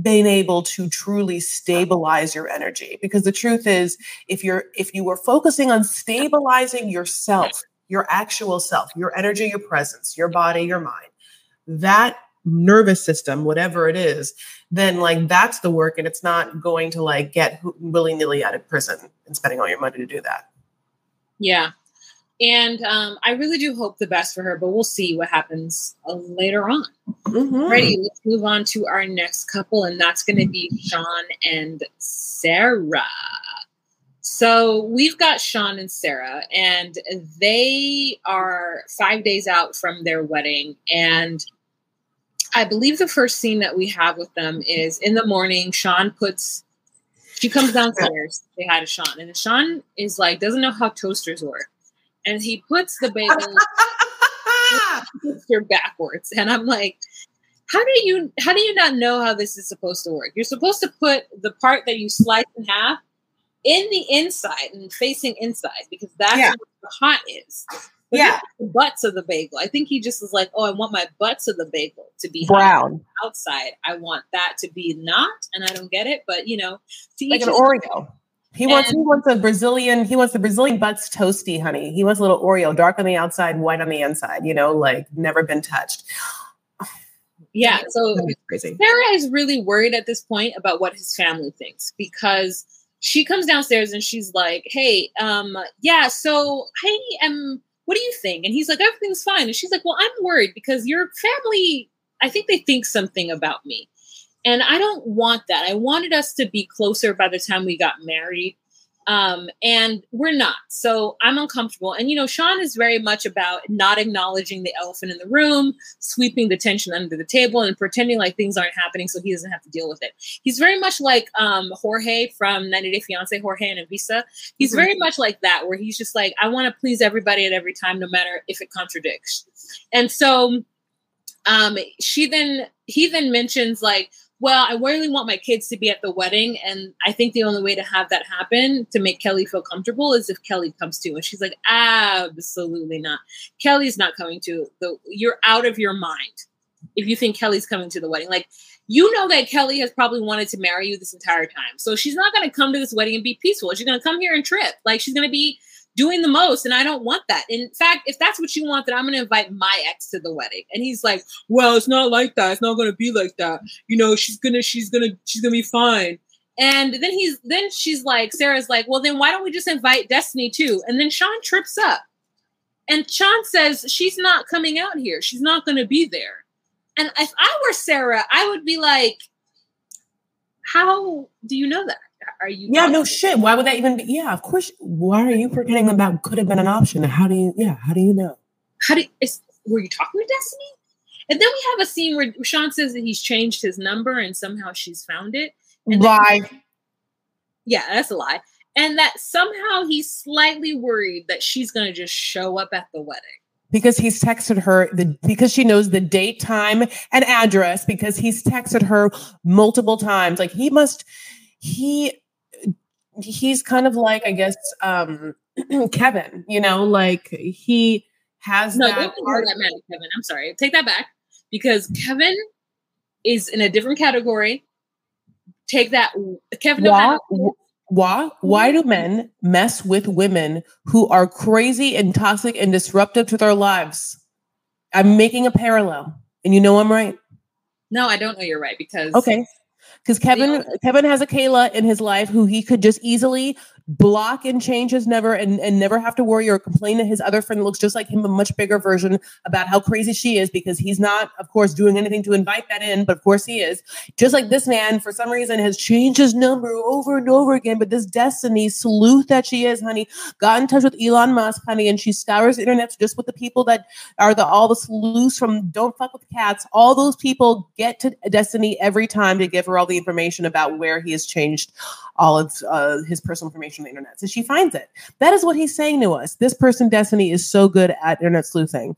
been able to truly stabilize your energy because the truth is if you're if you were focusing on stabilizing yourself your actual self your energy your presence your body your mind that nervous system whatever it is then like that's the work and it's not going to like get willy-nilly out of prison and spending all your money to do that. Yeah. And um, i really do hope the best for her but we'll see what happens uh, later on. Mm-hmm. ready let's move on to our next couple and that's going to be sean and sarah. So we've got sean and sarah and they are five days out from their wedding and I believe the first scene that we have with them is in the morning. Sean puts, she comes downstairs. They had a Sean, and Sean is like doesn't know how toasters work, and he puts the bagel toaster backwards, and I'm like, how do you how do you not know how this is supposed to work? You're supposed to put the part that you slice in half in the inside and facing inside because that's yeah. what the hot is. Yeah, the butts of the bagel. I think he just was like, "Oh, I want my butts of the bagel to be brown outside. I want that to be not." And I don't get it, but you know, like an Oreo. He wants he wants a Brazilian he wants the Brazilian butts toasty, honey. He wants a little Oreo, dark on the outside, white on the inside. You know, like never been touched. Yeah, so Sarah is really worried at this point about what his family thinks because she comes downstairs and she's like, "Hey, um, yeah, so I am what do you think? And he's like, everything's fine. And she's like, well, I'm worried because your family, I think they think something about me. And I don't want that. I wanted us to be closer by the time we got married. Um, and we're not. So I'm uncomfortable. And, you know, Sean is very much about not acknowledging the elephant in the room, sweeping the tension under the table, and pretending like things aren't happening so he doesn't have to deal with it. He's very much like um, Jorge from 90 Day Fiance, Jorge and Anfisa. He's mm-hmm. very much like that, where he's just like, I want to please everybody at every time, no matter if it contradicts. And so um, she then, he then mentions, like, well, I really want my kids to be at the wedding. And I think the only way to have that happen to make Kelly feel comfortable is if Kelly comes to. And she's like, absolutely not. Kelly's not coming to the, you're out of your mind if you think Kelly's coming to the wedding. Like, you know that Kelly has probably wanted to marry you this entire time. So she's not going to come to this wedding and be peaceful. She's going to come here and trip. Like, she's going to be doing the most. And I don't want that. In fact, if that's what you want, then I'm going to invite my ex to the wedding. And he's like, well, it's not like that. It's not going to be like that. You know, she's going to, she's going to, she's going to be fine. And then he's, then she's like, Sarah's like, well, then why don't we just invite Destiny too? And then Sean trips up. And Sean says, she's not coming out here. She's not going to be there. And if I were Sarah, I would be like, how do you know that? Are you? Yeah, no shit. Why would that even be? Yeah, of course. Why are you pretending that that could have been an option? How do you? Yeah, how do you know? How do? Is, were you talking to Destiny? And then we have a scene where Sean says that he's changed his number and somehow she's found it. And lie. yeah, that's a lie. And that somehow he's slightly worried that she's going to just show up at the wedding because he's texted her the because she knows the date, time, and address because he's texted her multiple times. Like he must he he's kind of like I guess um Kevin, you know, like he has no, that, don't that man, Kevin. I'm sorry, take that back because Kevin is in a different category. Take that, Kevin. Why, why? Why do men mess with women who are crazy and toxic and disruptive to their lives? I'm making a parallel. And you know I'm right. No, I don't know you're right because Okay. Because Kevin Kevin has a Kayla in his life who he could just easily block and change his never and, and never have to worry or complain to his other friend that looks just like him, a much bigger version about how crazy she is because he's not, of course, doing anything to invite that in, but of course he is. Just like this man, for some reason, has changed his number over and over again. But this Destiny sleuth that she is, honey, got in touch with Elon Musk, honey, and she scours the internet just with the people that are the all the sleuths from Don't Fuck with Cats. All those people get to Destiny every time to give her all the information about where he has changed all of uh, his personal information on the internet. So she finds it. That is what he's saying to us. This person, Destiny, is so good at internet sleuthing.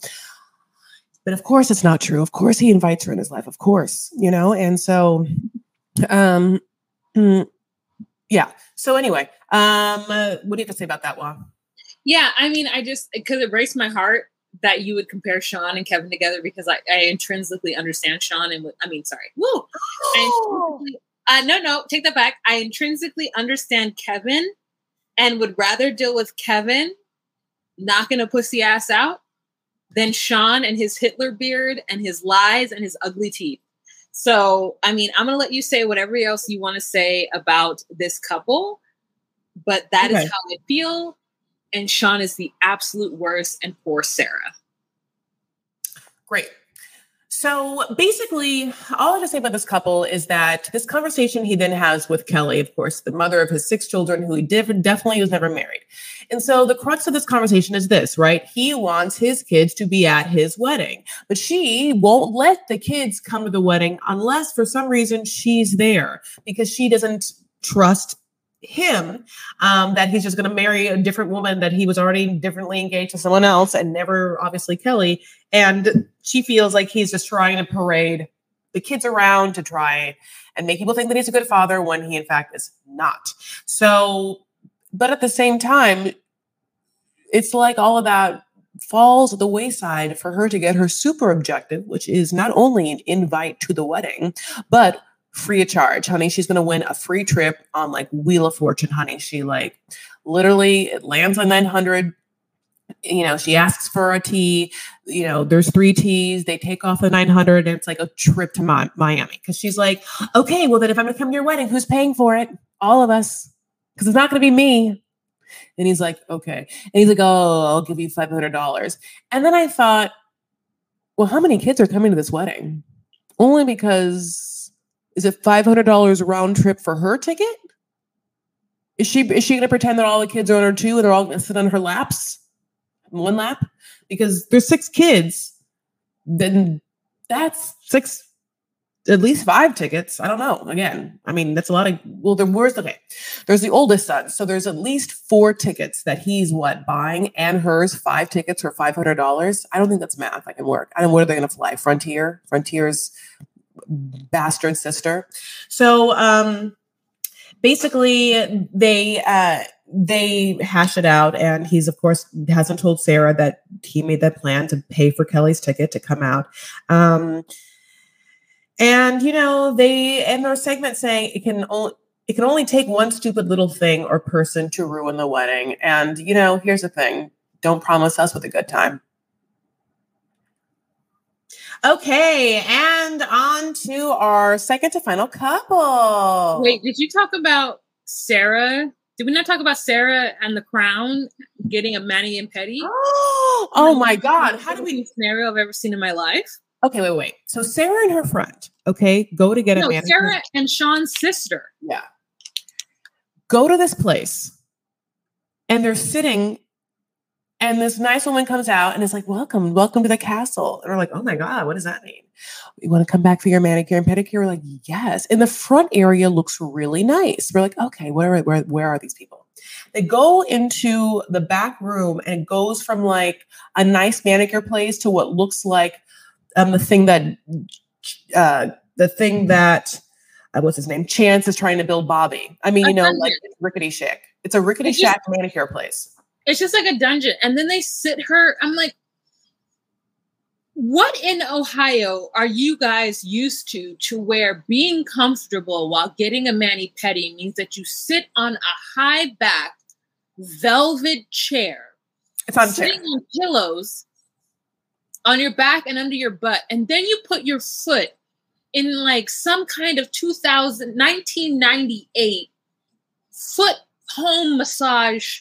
But of course, it's not true. Of course, he invites her in his life. Of course, you know. And so, um, yeah. So anyway, um, uh, what do you have to say about that, Juan? Yeah, I mean, I just because it breaks my heart that you would compare Sean and Kevin together because I, I intrinsically understand Sean and I mean, sorry, woo, oh. Uh, no, no, take that back. I intrinsically understand Kevin and would rather deal with Kevin knocking a pussy ass out than Sean and his Hitler beard and his lies and his ugly teeth. So, I mean, I'm going to let you say whatever else you want to say about this couple, but that okay. is how I feel. And Sean is the absolute worst, and poor Sarah. Great. So basically, all I have to say about this couple is that this conversation he then has with Kelly, of course, the mother of his six children, who he did, definitely was never married. And so the crux of this conversation is this, right? He wants his kids to be at his wedding, but she won't let the kids come to the wedding unless for some reason she's there because she doesn't trust him um, that he's just going to marry a different woman that he was already differently engaged to someone else and never obviously kelly. And she feels like he's just trying to parade the kids around to try and make people think that he's a good father when he in fact is not. So but at the same time it's like all of that falls at the wayside for her to get her super objective which is not only an invite to the wedding but free of charge, honey. She's to win a free trip on like Wheel of Fortune, honey. She like literally it lands on 900. You know, she asks for a tea. You know, there's three teas. They take off the 900 and it's like a trip to Mi- Miami because she's like, okay, well, then if I'm to come to your wedding, who's paying for it? All of us. Because it's not to be me. And he's like, okay. And he's like, oh, I'll give you $500. And then I thought, well, how many kids are coming to this wedding? Only because is it $500 round trip for her ticket? Is she is she going to pretend that all the kids are on her too and they're all going to sit on her laps? One lap? Because there's six kids. Then that's six at least five tickets. I don't know. Again, I mean, that's a lot of, well, there was, okay. There's the oldest son. So there's at least four tickets that he's what buying and hers five tickets for $500. I don't think that's math. I can work. I don't. What are they going to fly? Frontier? Frontier's bastard sister. So um, basically, they uh, they hash it out, and he's of course hasn't told Sarah that he made that plan to pay for Kelly's ticket to come out. Um, and you know they end their segment saying it can only it can only take one stupid little thing or person to ruin the wedding. And you know, here's the thing: don't promise us with a good time. Okay, and on to our second to final couple. Wait, did you talk about Sarah? Did we not talk about Sarah and the Crown getting a mani and pedi? Oh, oh my God! How do we scenario I've ever seen in my life? Okay, wait, wait. So Sarah and her friend, okay, go to get no, a mani. Sarah and Sean's sister. Yeah. Go to this place, and they're sitting and this nice woman comes out and is like, Welcome, welcome to the castle. And we're like, Oh my God, what does that mean? You want to come back for your manicure and pedicure? We're like, Yes. And the front area looks really nice. We're like, Okay, where, are, where, where are these people? They go into the back room and it goes from like a nice manicure place to what looks like um, the thing that, uh, the thing that, uh, what's his name? Chance is trying to build Bobby. I mean, you know, like rickety shack. It's a rickety shack manicure place it's just like a dungeon. And then they sit her. I'm like, what in Ohio are you guys used to to where being comfortable while getting a mani pedi means that you sit on a high back velvet chair, it's on sitting chair. on pillows on your back and under your butt, and then you put your foot in like some kind of 2000 1998 foot home massage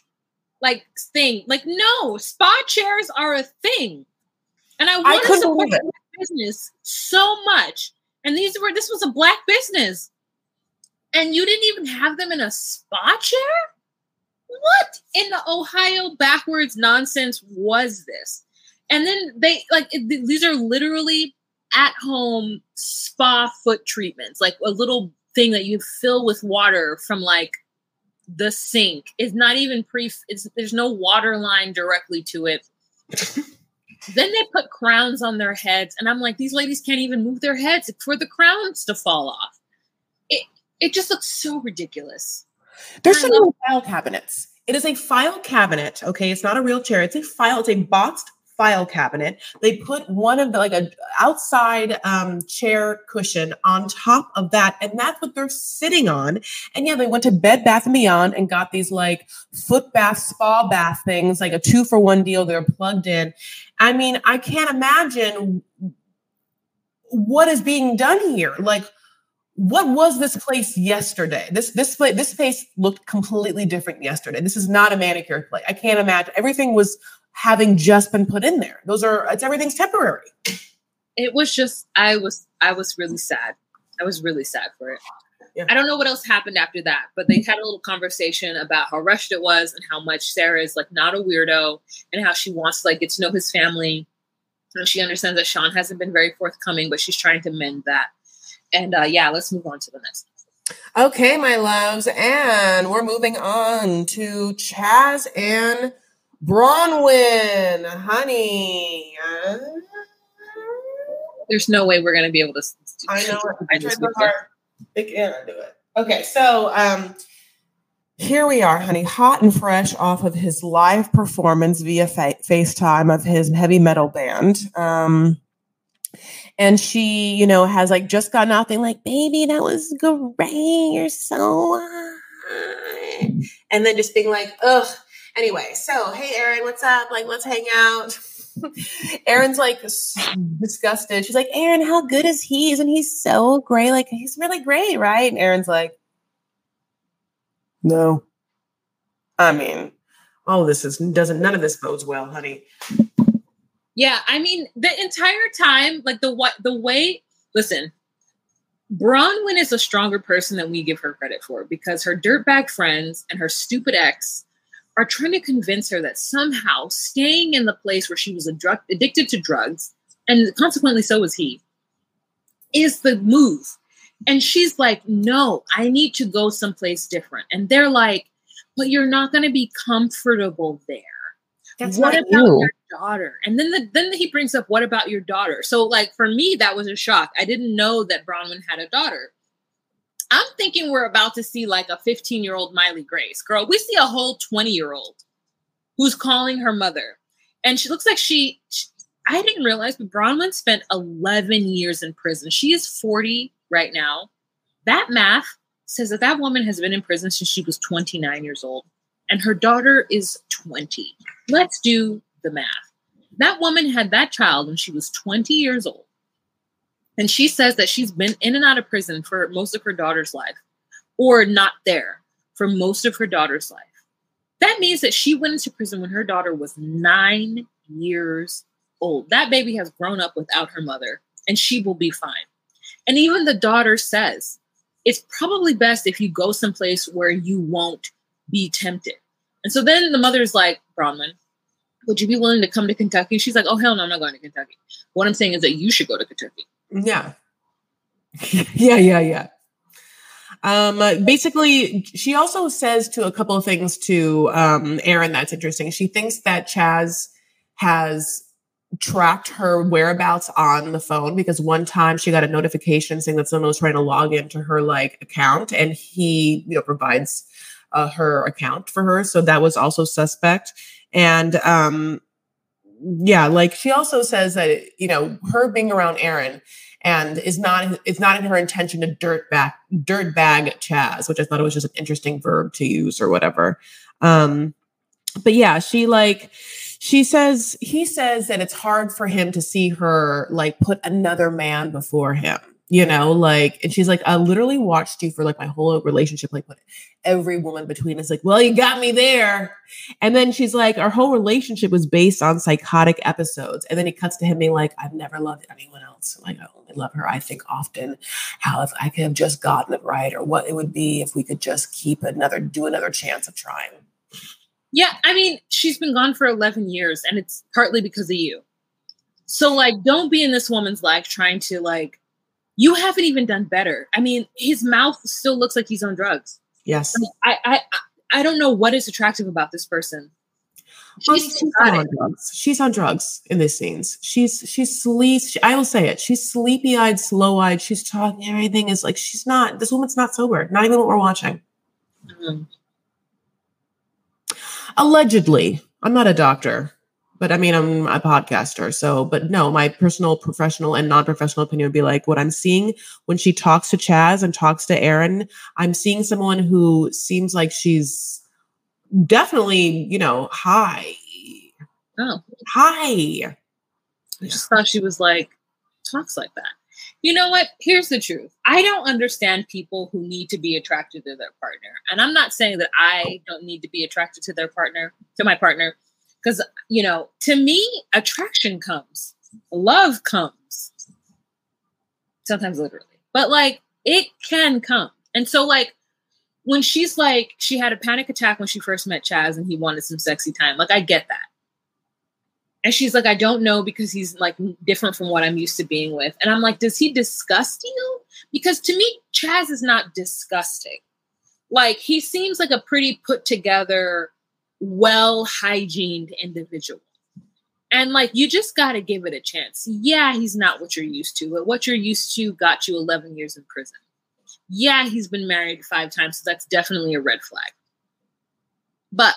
like thing. Like no, spa chairs are a thing. And I want to support the business so much. And these were this was a black business. And you didn't even have them in a spa chair? What in the Ohio backwards nonsense was this? And then they like it, these are literally at home spa foot treatments, like a little thing that you fill with water from like the sink. It's not even pre. It's there's no water line directly to it. then they put crowns on their heads, and I'm like, these ladies can't even move their heads for the crowns to fall off. It it just looks so ridiculous. There's some file cabinets. It is a file cabinet. Okay, it's not a real chair. It's a file. It's a boxed file cabinet. They put one of the like a outside um, chair cushion on top of that, and that's what they're sitting on. And yeah, they went to Bed Bath and Beyond and got these like foot bath, spa bath things, like a two for one deal. They're plugged in. I mean, I can't imagine what is being done here. Like what was this place yesterday? This this place this place looked completely different yesterday. This is not a manicure place. I can't imagine. Everything was having just been put in there. Those are it's everything's temporary. It was just I was I was really sad. I was really sad for it. Yeah. I don't know what else happened after that, but they had a little conversation about how rushed it was and how much Sarah is like not a weirdo and how she wants to like get to know his family. And she understands that Sean hasn't been very forthcoming, but she's trying to mend that. And uh, yeah, let's move on to the next. Okay, my loves, and we're moving on to Chazz and Braunwyn, honey. Uh, There's no way we're going to be able to. I know. I tried so hard. It can't do it. Okay, so um, here we are, honey, hot and fresh off of his live performance via fa- FaceTime of his heavy metal band. Um, and she, you know, has like just gotten out there, like, baby, that was great. You're so hot. And then just being like, ugh, Anyway, so hey, Aaron, what's up? Like, let's hang out. Aaron's like disgusted. She's like, Aaron, how good is he? Isn't he so great? Like, he's really great, right? And Aaron's like, no. I mean, all this is doesn't none of this bodes well, honey. Yeah, I mean, the entire time, like the what the way, listen, Braunwyn is a stronger person than we give her credit for because her dirtbag friends and her stupid ex are trying to convince her that somehow staying in the place where she was a drug addicted to drugs, and consequently so was he, is the move. And she's like, no, I need to go someplace different. And they're like, but you're not going to be comfortable there. That's what about you. your daughter? And then the, then he brings up, what about your daughter? So like for me, that was a shock. I didn't know that Bronwyn had a daughter. I'm thinking we're about to see like a 15 year old Miley Grace. Girl, we see a whole 20 year old who's calling her mother. And she looks like she, she I didn't realize, but Bronwyn spent 11 years in prison. She is 40 right now. That math says that that woman has been in prison since she was 29 years old, and her daughter is 20. Let's do the math. That woman had that child when she was 20 years old. And she says that she's been in and out of prison for most of her daughter's life, or not there for most of her daughter's life. That means that she went into prison when her daughter was nine years old. That baby has grown up without her mother, and she will be fine. And even the daughter says it's probably best if you go someplace where you won't be tempted. And so then the mother's like, Braunwyn, would you be willing to come to Kentucky? She's like, oh, hell no, I'm not going to Kentucky. What I'm saying is that you should go to Kentucky. Yeah. yeah, yeah, yeah. Um, basically, she also says to a couple of things to um, Aaron that's interesting. She thinks that Chazz has tracked her whereabouts on the phone because one time she got a notification saying that someone was trying to log into her like account and he you know provides uh, her account for her so that was also suspect and um yeah, like she also says that you know her being around Aaron and is not it's not in her intention to dirt back dirt bag Chazz, which I thought it was just an interesting verb to use or whatever. Um, but yeah, she like she says he says that it's hard for him to see her like put another man before him you know like and she's like i literally watched you for like my whole relationship like put every woman between us like well you got me there. And then she's like our whole relationship was based on psychotic episodes. And then it cuts to him being like i've never loved anyone else. Like i only love her i think often. How if i could have just gotten it right or what it would be if we could just keep another do another chance of trying. Yeah, I mean, she's been gone for 11 years and it's partly because of you. So like don't be in this woman's life trying to like you haven't even done better. I mean, his mouth still looks like he's on drugs. Yes. I I I don't know what is attractive about this person. Well, she's, she's on drugs. She's on drugs in these scenes. She's she's sleep. She, I will say it. She's sleepy eyed, slow eyed. She's talking. Everything is like she's not. This woman's not sober. Not even what we're watching. Mm-hmm. Allegedly, I'm not a doctor, but I mean, I'm a podcaster. So, but no, my personal, professional, and non professional opinion would be like what I'm seeing when she talks to Chazz and talks to Aaron. I'm seeing someone who seems like she's definitely, you know, high. Oh, high. I just thought she was like, talks like that. You know what? Here's the truth. I don't understand people who need to be attracted to their partner. And I'm not saying that I don't need to be attracted to their partner, to my partner, because, you know, to me, attraction comes, love comes. Sometimes literally, but like it can come. And so, like, when she's like, she had a panic attack when she first met Chazz and he wanted some sexy time, like, I get that. And she's like, I don't know because he's like different from what I'm used to being with. And I'm like, does he disgust you? Because to me, Chazz is not disgusting. Like, he seems like a pretty put together, well hygiened individual. And like, you just got to give it a chance. Yeah, he's not what you're used to, but what you're used to got you 11 years in prison. Yeah, he's been married five times, so that's definitely a red flag. But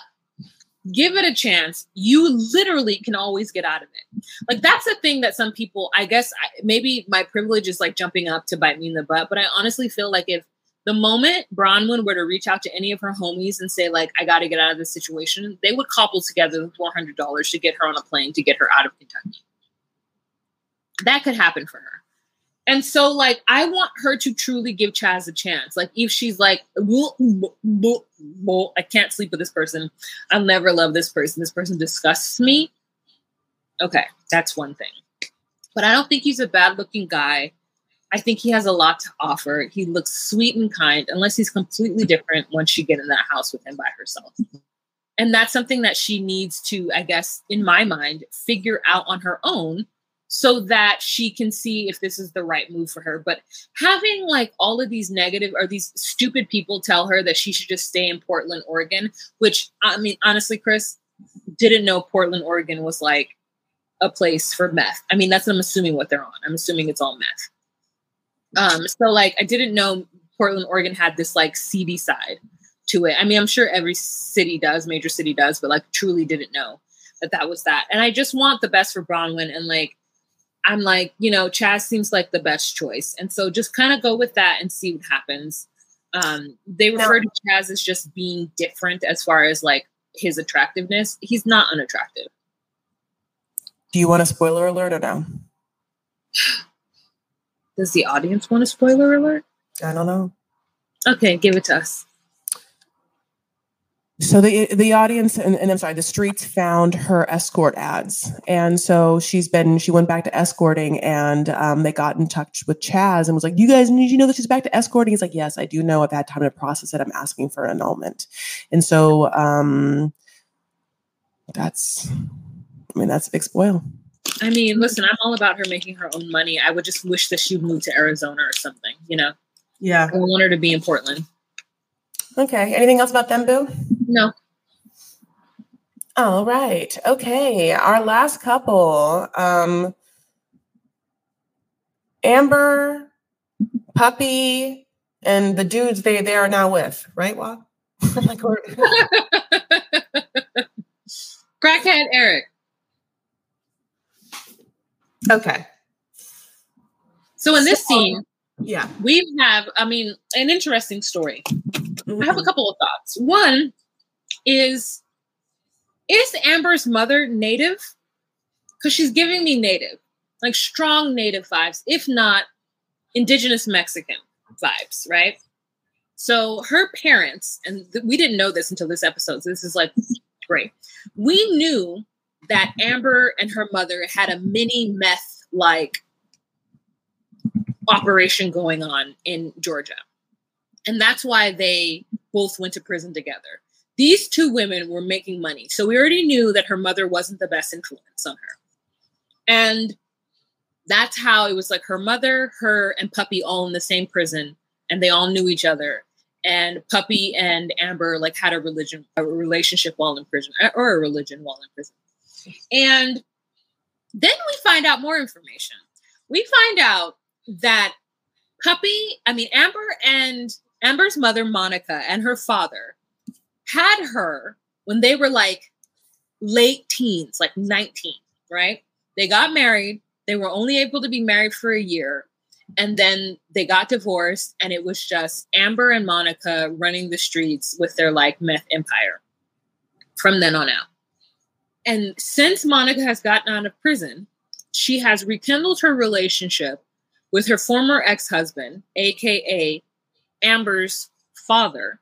give it a chance you literally can always get out of it like that's the thing that some people i guess I, maybe my privilege is like jumping up to bite me in the butt but i honestly feel like if the moment bronwyn were to reach out to any of her homies and say like i gotta get out of this situation they would cobble together the $400 to get her on a plane to get her out of kentucky that could happen for her and so, like, I want her to truly give Chazz a chance. Like, if she's like, I can't sleep with this person, I'll never love this person, this person disgusts me. Okay, that's one thing. But I don't think he's a bad looking guy. I think he has a lot to offer. He looks sweet and kind, unless he's completely different once she get in that house with him by herself. And that's something that she needs to, I guess, in my mind, figure out on her own so that she can see if this is the right move for her. But having like all of these negative or these stupid people tell her that she should just stay in Portland, Oregon, which I mean, honestly, Chris didn't know Portland, Oregon was like a place for meth. I mean, that's I'm assuming what they're on. I'm assuming it's all meth. Um, so like I didn't know Portland, Oregon had this like seedy side to it. I mean, I'm sure every city does, major city does, but like truly didn't know that that was that. And I just want the best for Bronwyn and like I'm like, you know, Chazz seems like the best choice. And so just kind of go with that and see what happens. Um, they refer to Chazz as just being different as far as like his attractiveness. He's not unattractive. Do you want a spoiler alert or no? Does the audience want a spoiler alert? I don't know. Okay, give it to us so the the audience and, and, I'm sorry, the streets found her escort ads, and so she's been she went back to escorting, and um, they got in touch with Chazz and was like, "You guys, did you know that she's back to escorting?" He's like, "Yes, I do know. I've had time to process it. I'm asking for an annulment," and so um, that's, I mean, that's a big spoil. I mean, listen, I'm all about her making her own money. I would just wish that she would move to Arizona or something, you know. Yeah, I want her to be in Portland. Okay. Anything else about them, Boo? No. All right. Okay. Our last couple. Um Amber, Puppy, and the dudes they they are now with, right, Wa? like Crackhead Eric. Okay. So in this scene, yeah, we have, I mean, an interesting story. Mm-hmm. I have a couple of thoughts. One is is Amber's mother native? Because she's giving me native, like strong native vibes, if not indigenous Mexican vibes, right? So her parents, and th- we didn't know this until this episode. So this is like great. We knew that Amber and her mother had a mini meth like operation going on in Georgia. And that's why they both went to prison together. These two women were making money. So we already knew that her mother wasn't the best influence on her. And that's how it was like her mother, her, and Puppy all in the same prison, and they all knew each other. And Puppy and Amber like had a religion, a relationship while in prison, or a religion while in prison. And then we find out more information. We find out that Puppy, I mean, Amber and Amber's mother, Monica, and her father had her when they were like late teens, like 19, right? They got married. They were only able to be married for a year. And then they got divorced, and it was just Amber and Monica running the streets with their like meth empire from then on out. And since Monica has gotten out of prison, she has rekindled her relationship with her former ex husband, AKA Amber's father.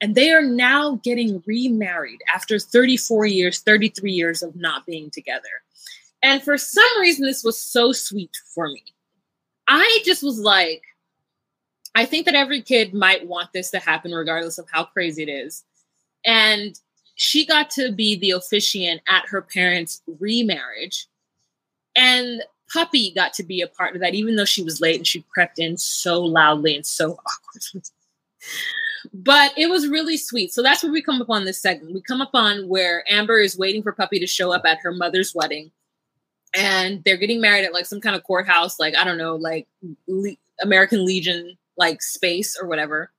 And they are now getting remarried after 34 years, 33 years of not being together. And for some reason, this was so sweet for me. I just was like, I think that every kid might want this to happen, regardless of how crazy it is. And she got to be the officiant at her parents' remarriage. And Puppy got to be a part of that, even though she was late and she crept in so loudly and so awkwardly. but it was really sweet. So that's where we come upon this segment. We come upon where Amber is waiting for Puppy to show up at her mother's wedding. And they're getting married at like some kind of courthouse, like, I don't know, like Le- American Legion, like space or whatever.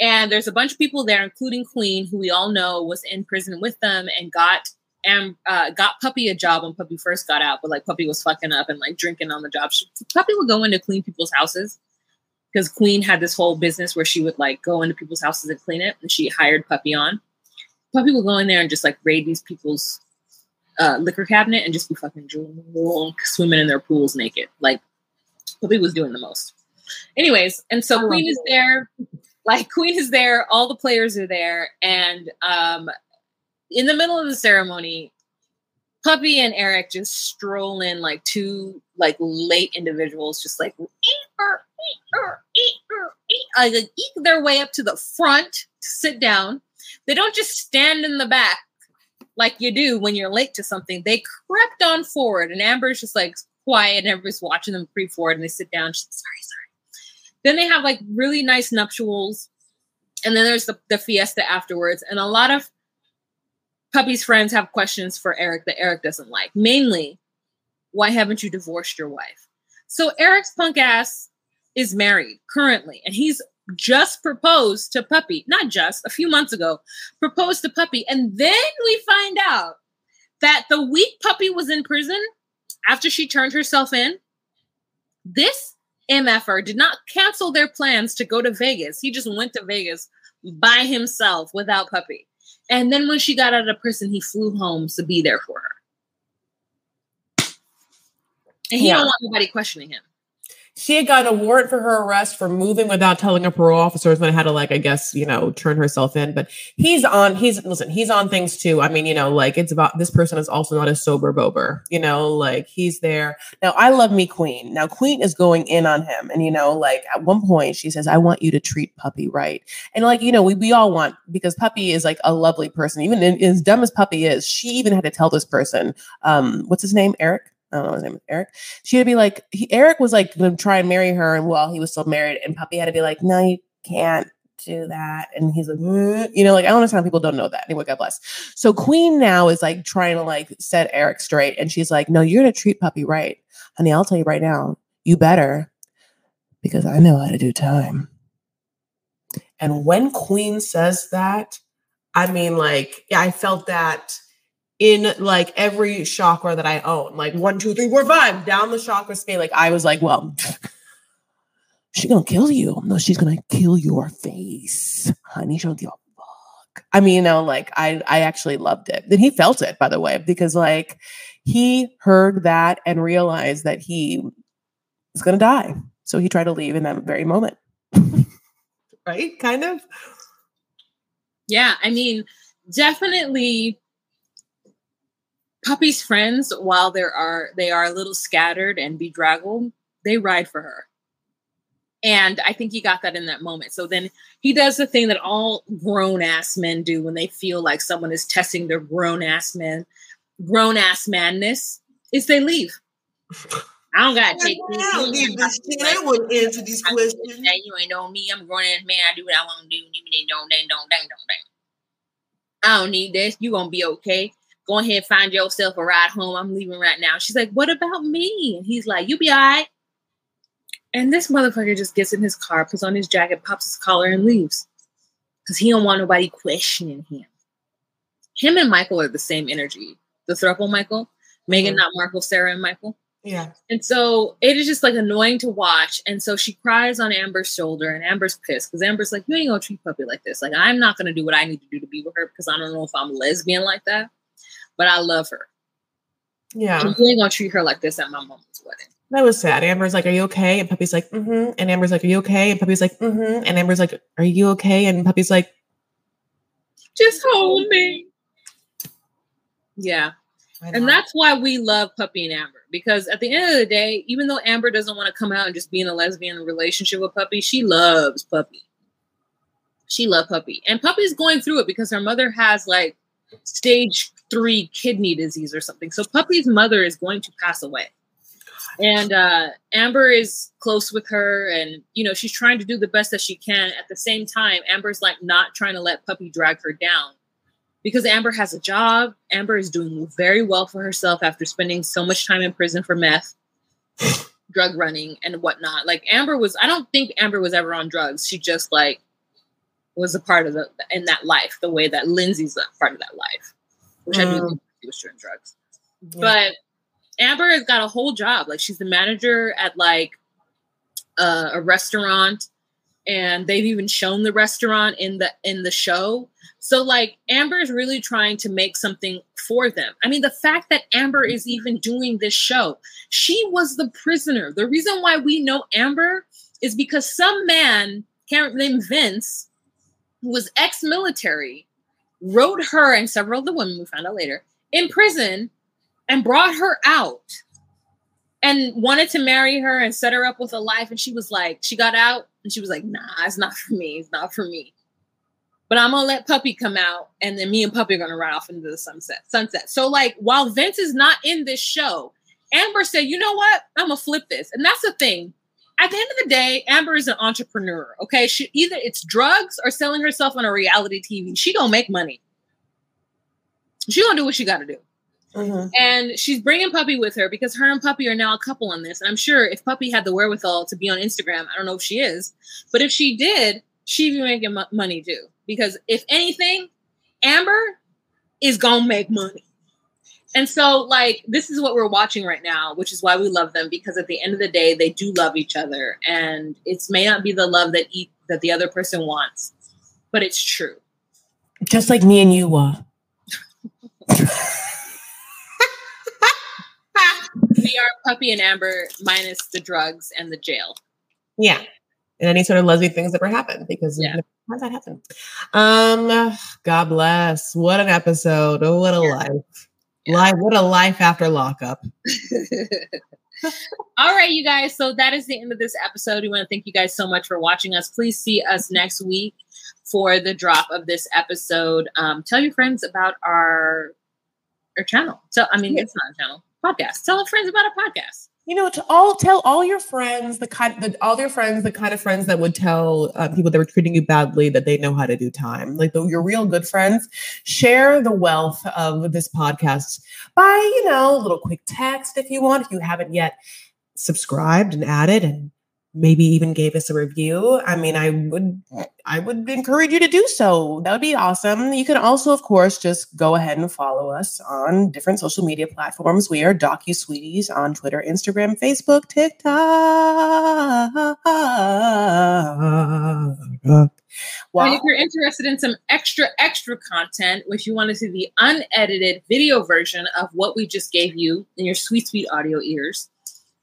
And there's a bunch of people there, including Queen, who we all know was in prison with them and got and uh, got Puppy a job when Puppy first got out, but like Puppy was fucking up and like drinking on the job. She, Puppy would go into clean people's houses because Queen had this whole business where she would like go into people's houses and clean it, and she hired Puppy on. Puppy would go in there and just like raid these people's uh, liquor cabinet and just be fucking drunk, swimming in their pools naked. Like Puppy was doing the most. Anyways, and so Queen is there. Like Queen is there, all the players are there, and um, in the middle of the ceremony, Puppy and Eric just stroll in like two like late individuals, just like like their way up to the front to sit down. They don't just stand in the back like you do when you're late to something. They crept on forward, and Amber's just like quiet, and everybody's watching them creep forward, and they sit down. She's like, sorry, sorry. Then they have like really nice nuptials, and then there's the, the fiesta afterwards, and a lot of Puppy's friends have questions for Eric that Eric doesn't like. Mainly, why haven't you divorced your wife? So Eric's punk ass is married currently, and he's just proposed to Puppy, not just a few months ago, proposed to Puppy. And then we find out that the week Puppy was in prison, after she turned herself in, this MFR did not cancel their plans to go to Vegas. He just went to Vegas by himself without Puppy. And then when she got out of prison, he flew home to be there for her. And he yeah. don't want nobody questioning him she had gotten a warrant for her arrest for moving without telling her parole officers and had to like i guess you know turn herself in but he's on he's listen he's on things too. I mean you know like it's about this person is also not a sober bober you know like he's there. Now i love me queen. Now queen is going in on him and you know like at one point she says i want you to treat puppy right. And like you know we, we all want because puppy is like a lovely person. Even in, as dumb as puppy is she even had to tell this person um what's his name? Eric I don't know his name, Eric. She had to be like, he, Eric was like going to try and marry her, and while he was still married, and Puppy had to be like, no, you can't do that. And he's like, mm. you know, like I don't understand how people don't know that. Anyway, God bless. So Queen now is like trying to like set Eric straight, and she's like, no, you're gonna treat Puppy right, honey. I'll tell you right now, you better, because I know how to do time. And when Queen says that, I mean, like, yeah, I felt that in like every chakra that I own, like one, two, three, four, five, down the chakra scale. Like I was like, well, she's gonna kill you. No, she's gonna kill your face, honey. She don't give a fuck. I mean, you know, like I I actually loved it. And he felt it, by the way, because like he heard that and realized that he was gonna die. So he tried to leave in that very moment. right? Kind of. Yeah, I mean, definitely puppy's friends while there are they are a little scattered and bedraggled they ride for her and i think he got that in that moment so then he does the thing that all grown ass men do when they feel like someone is testing their grown ass men grown ass madness is they leave I don't gotta take I don't this shit. I wouldn't answer these questions. You ain't know me. I'm a grown ass man. I do what I want to do. They don't, don't, don't, they don't. I don't need this. You gonna be okay go ahead and find yourself a ride home. I'm leaving right now. She's like, what about me? And he's like, you be all right. And this motherfucker just gets in his car, puts on his jacket, pops his collar, and leaves. Because he don't want nobody questioning him. Him and Michael are the same energy. The throuple Michael, Megan, mm-hmm. not Markle, Sarah, and Michael. Yeah. And so it is just like annoying to watch. And so she cries on Amber's shoulder, and Amber's pissed because Amber's like, You ain't gonna treat puppy like this. Like, I'm not gonna do what I need to do to be with her because I don't know if I'm lesbian like that but I love her. Yeah. I'm really gonna treat her like this at my mom's wedding. That was sad. Amber's like, Are you okay? And Puppy's like, mm-hmm. And Amber's like, Are you okay? And Puppy's like, mm-hmm. And Amber's like, Are you okay? And Puppy's like, Just hold me. Yeah. And that's why we love Puppy and Amber because at the end of the day, even though Amber doesn't want to come out and just be in a lesbian relationship with Puppy, she loves Puppy. She loves Puppy. And Puppy's going through it because her mother has like stage three kidney disease or something. So Puppy's mother is going to pass away. And uh, Amber is close with her, and you know she's trying to do the best that she can. At the same time, Amber's like not trying to let Puppy drag her down because Amber has a job. Amber is doing very well for herself after spending so much time in prison for meth, drug running, and whatnot. Like Amber was, I don't think Amber was ever on drugs. She just like was a part of the in that life, the way that Lindsay's a part of that life which mm. I do think he was doing drugs. Yeah. But Amber has got a whole job. Like she's the manager at like uh, a restaurant, and they've even shown the restaurant in the in the show. So like Amber is really trying to make something for them. I mean, the fact that Amber is even doing this show, she was the prisoner. The reason why we know Amber is because some man, can't name Vince, who was ex-military, wrote her and several of the women we found out later in prison and brought her out and wanted to marry her and set her up with a life. And she was like, she got out and she was like, nah, it's not for me. It's not for me. But I'm gonna let Puppy come out, and then me and Puppy are gonna ride off into the sunset. Sunset. So, like, while Vince is not in this show, Amber said, "You know what? I'm gonna flip this." And that's the thing at the end of the day, Amber is an entrepreneur. Okay, she either it's drugs or selling herself on a reality TV. She don't make money. She gonna do what she got to do. Mm-hmm. And she's bringing Puppy with her because her and Puppy are now a couple on this. And I'm sure if Puppy had the wherewithal to be on Instagram, I don't know if she is, but if she did, she'd be making money too. Because if anything, Amber is gonna make money. And so, like, this is what we're watching right now, which is why we love them because at the end of the day, they do love each other, and it may not be the love that eat, that the other person wants, but it's true. Just like me and you were. we are Puppy and Amber minus the drugs and the jail. Yeah, and any sort of lesbian things that ever happen because yeah. how does that happen? Um, God bless. What an episode! Oh, what a yeah. life. Yeah. Life, what a life after lockup. All right, you guys. So that is the end of this episode. We want to thank you guys so much for watching us. Please see us next week for the drop of this episode. Um, tell your friends about our our channel. So I mean, yeah. it's not a channel podcast. Tell our friends about our podcast you know, to all tell all your friends the kind, the, all your friends, the kind of friends that would tell uh, people that were treating you badly that they know how to do time, like the, your real good friends. Share the wealth of this podcast by, you know, a little quick text if you want. If you haven't yet subscribed and added and maybe even gave us a review. I mean i would i would encourage you to do so. That would be awesome. You can also of course just go ahead and follow us on different social media platforms. We are docu sweeties on twitter instagram facebook tiktok. Wow. And if you're interested in some extra, extra content, if you want to see the unedited video version of what we just gave you in your sweet, sweet audio ears,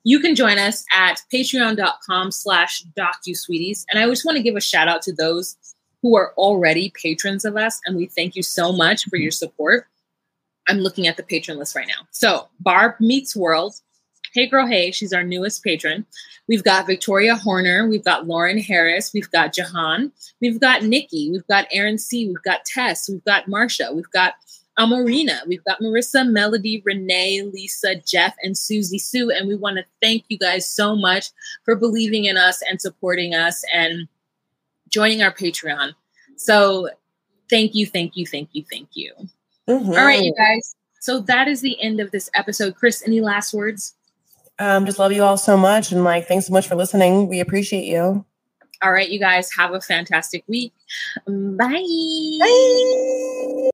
you can join us at patreon.com slash docusweeties. And I just want to give a shout out to those who are already patrons of us. And we thank you so much for your support. I'm looking at the patron list right now. So Barb Meets World, Hey Girl Hey, she's our newest patron. We've got Victoria Horner, we've got Lauren Harris, we've got Jahan, we've got Nikki, we've got Aaron C, we've got Tess, we've got Marsha, we've got Amarina, we've got Marissa, Melody, Renee, Lisa, Jeff, and Susie Sue. And we want to thank you guys so much for believing in us and supporting us and joining our Patreon. So thank you, thank you, thank you, thank you. Mm-hmm. All right, you guys. So that is the end of this episode. Chris, any last words? Um, just love you all so much. And like, thanks so much for listening. We appreciate you. All right, you guys have a fantastic week. Bye. Bye.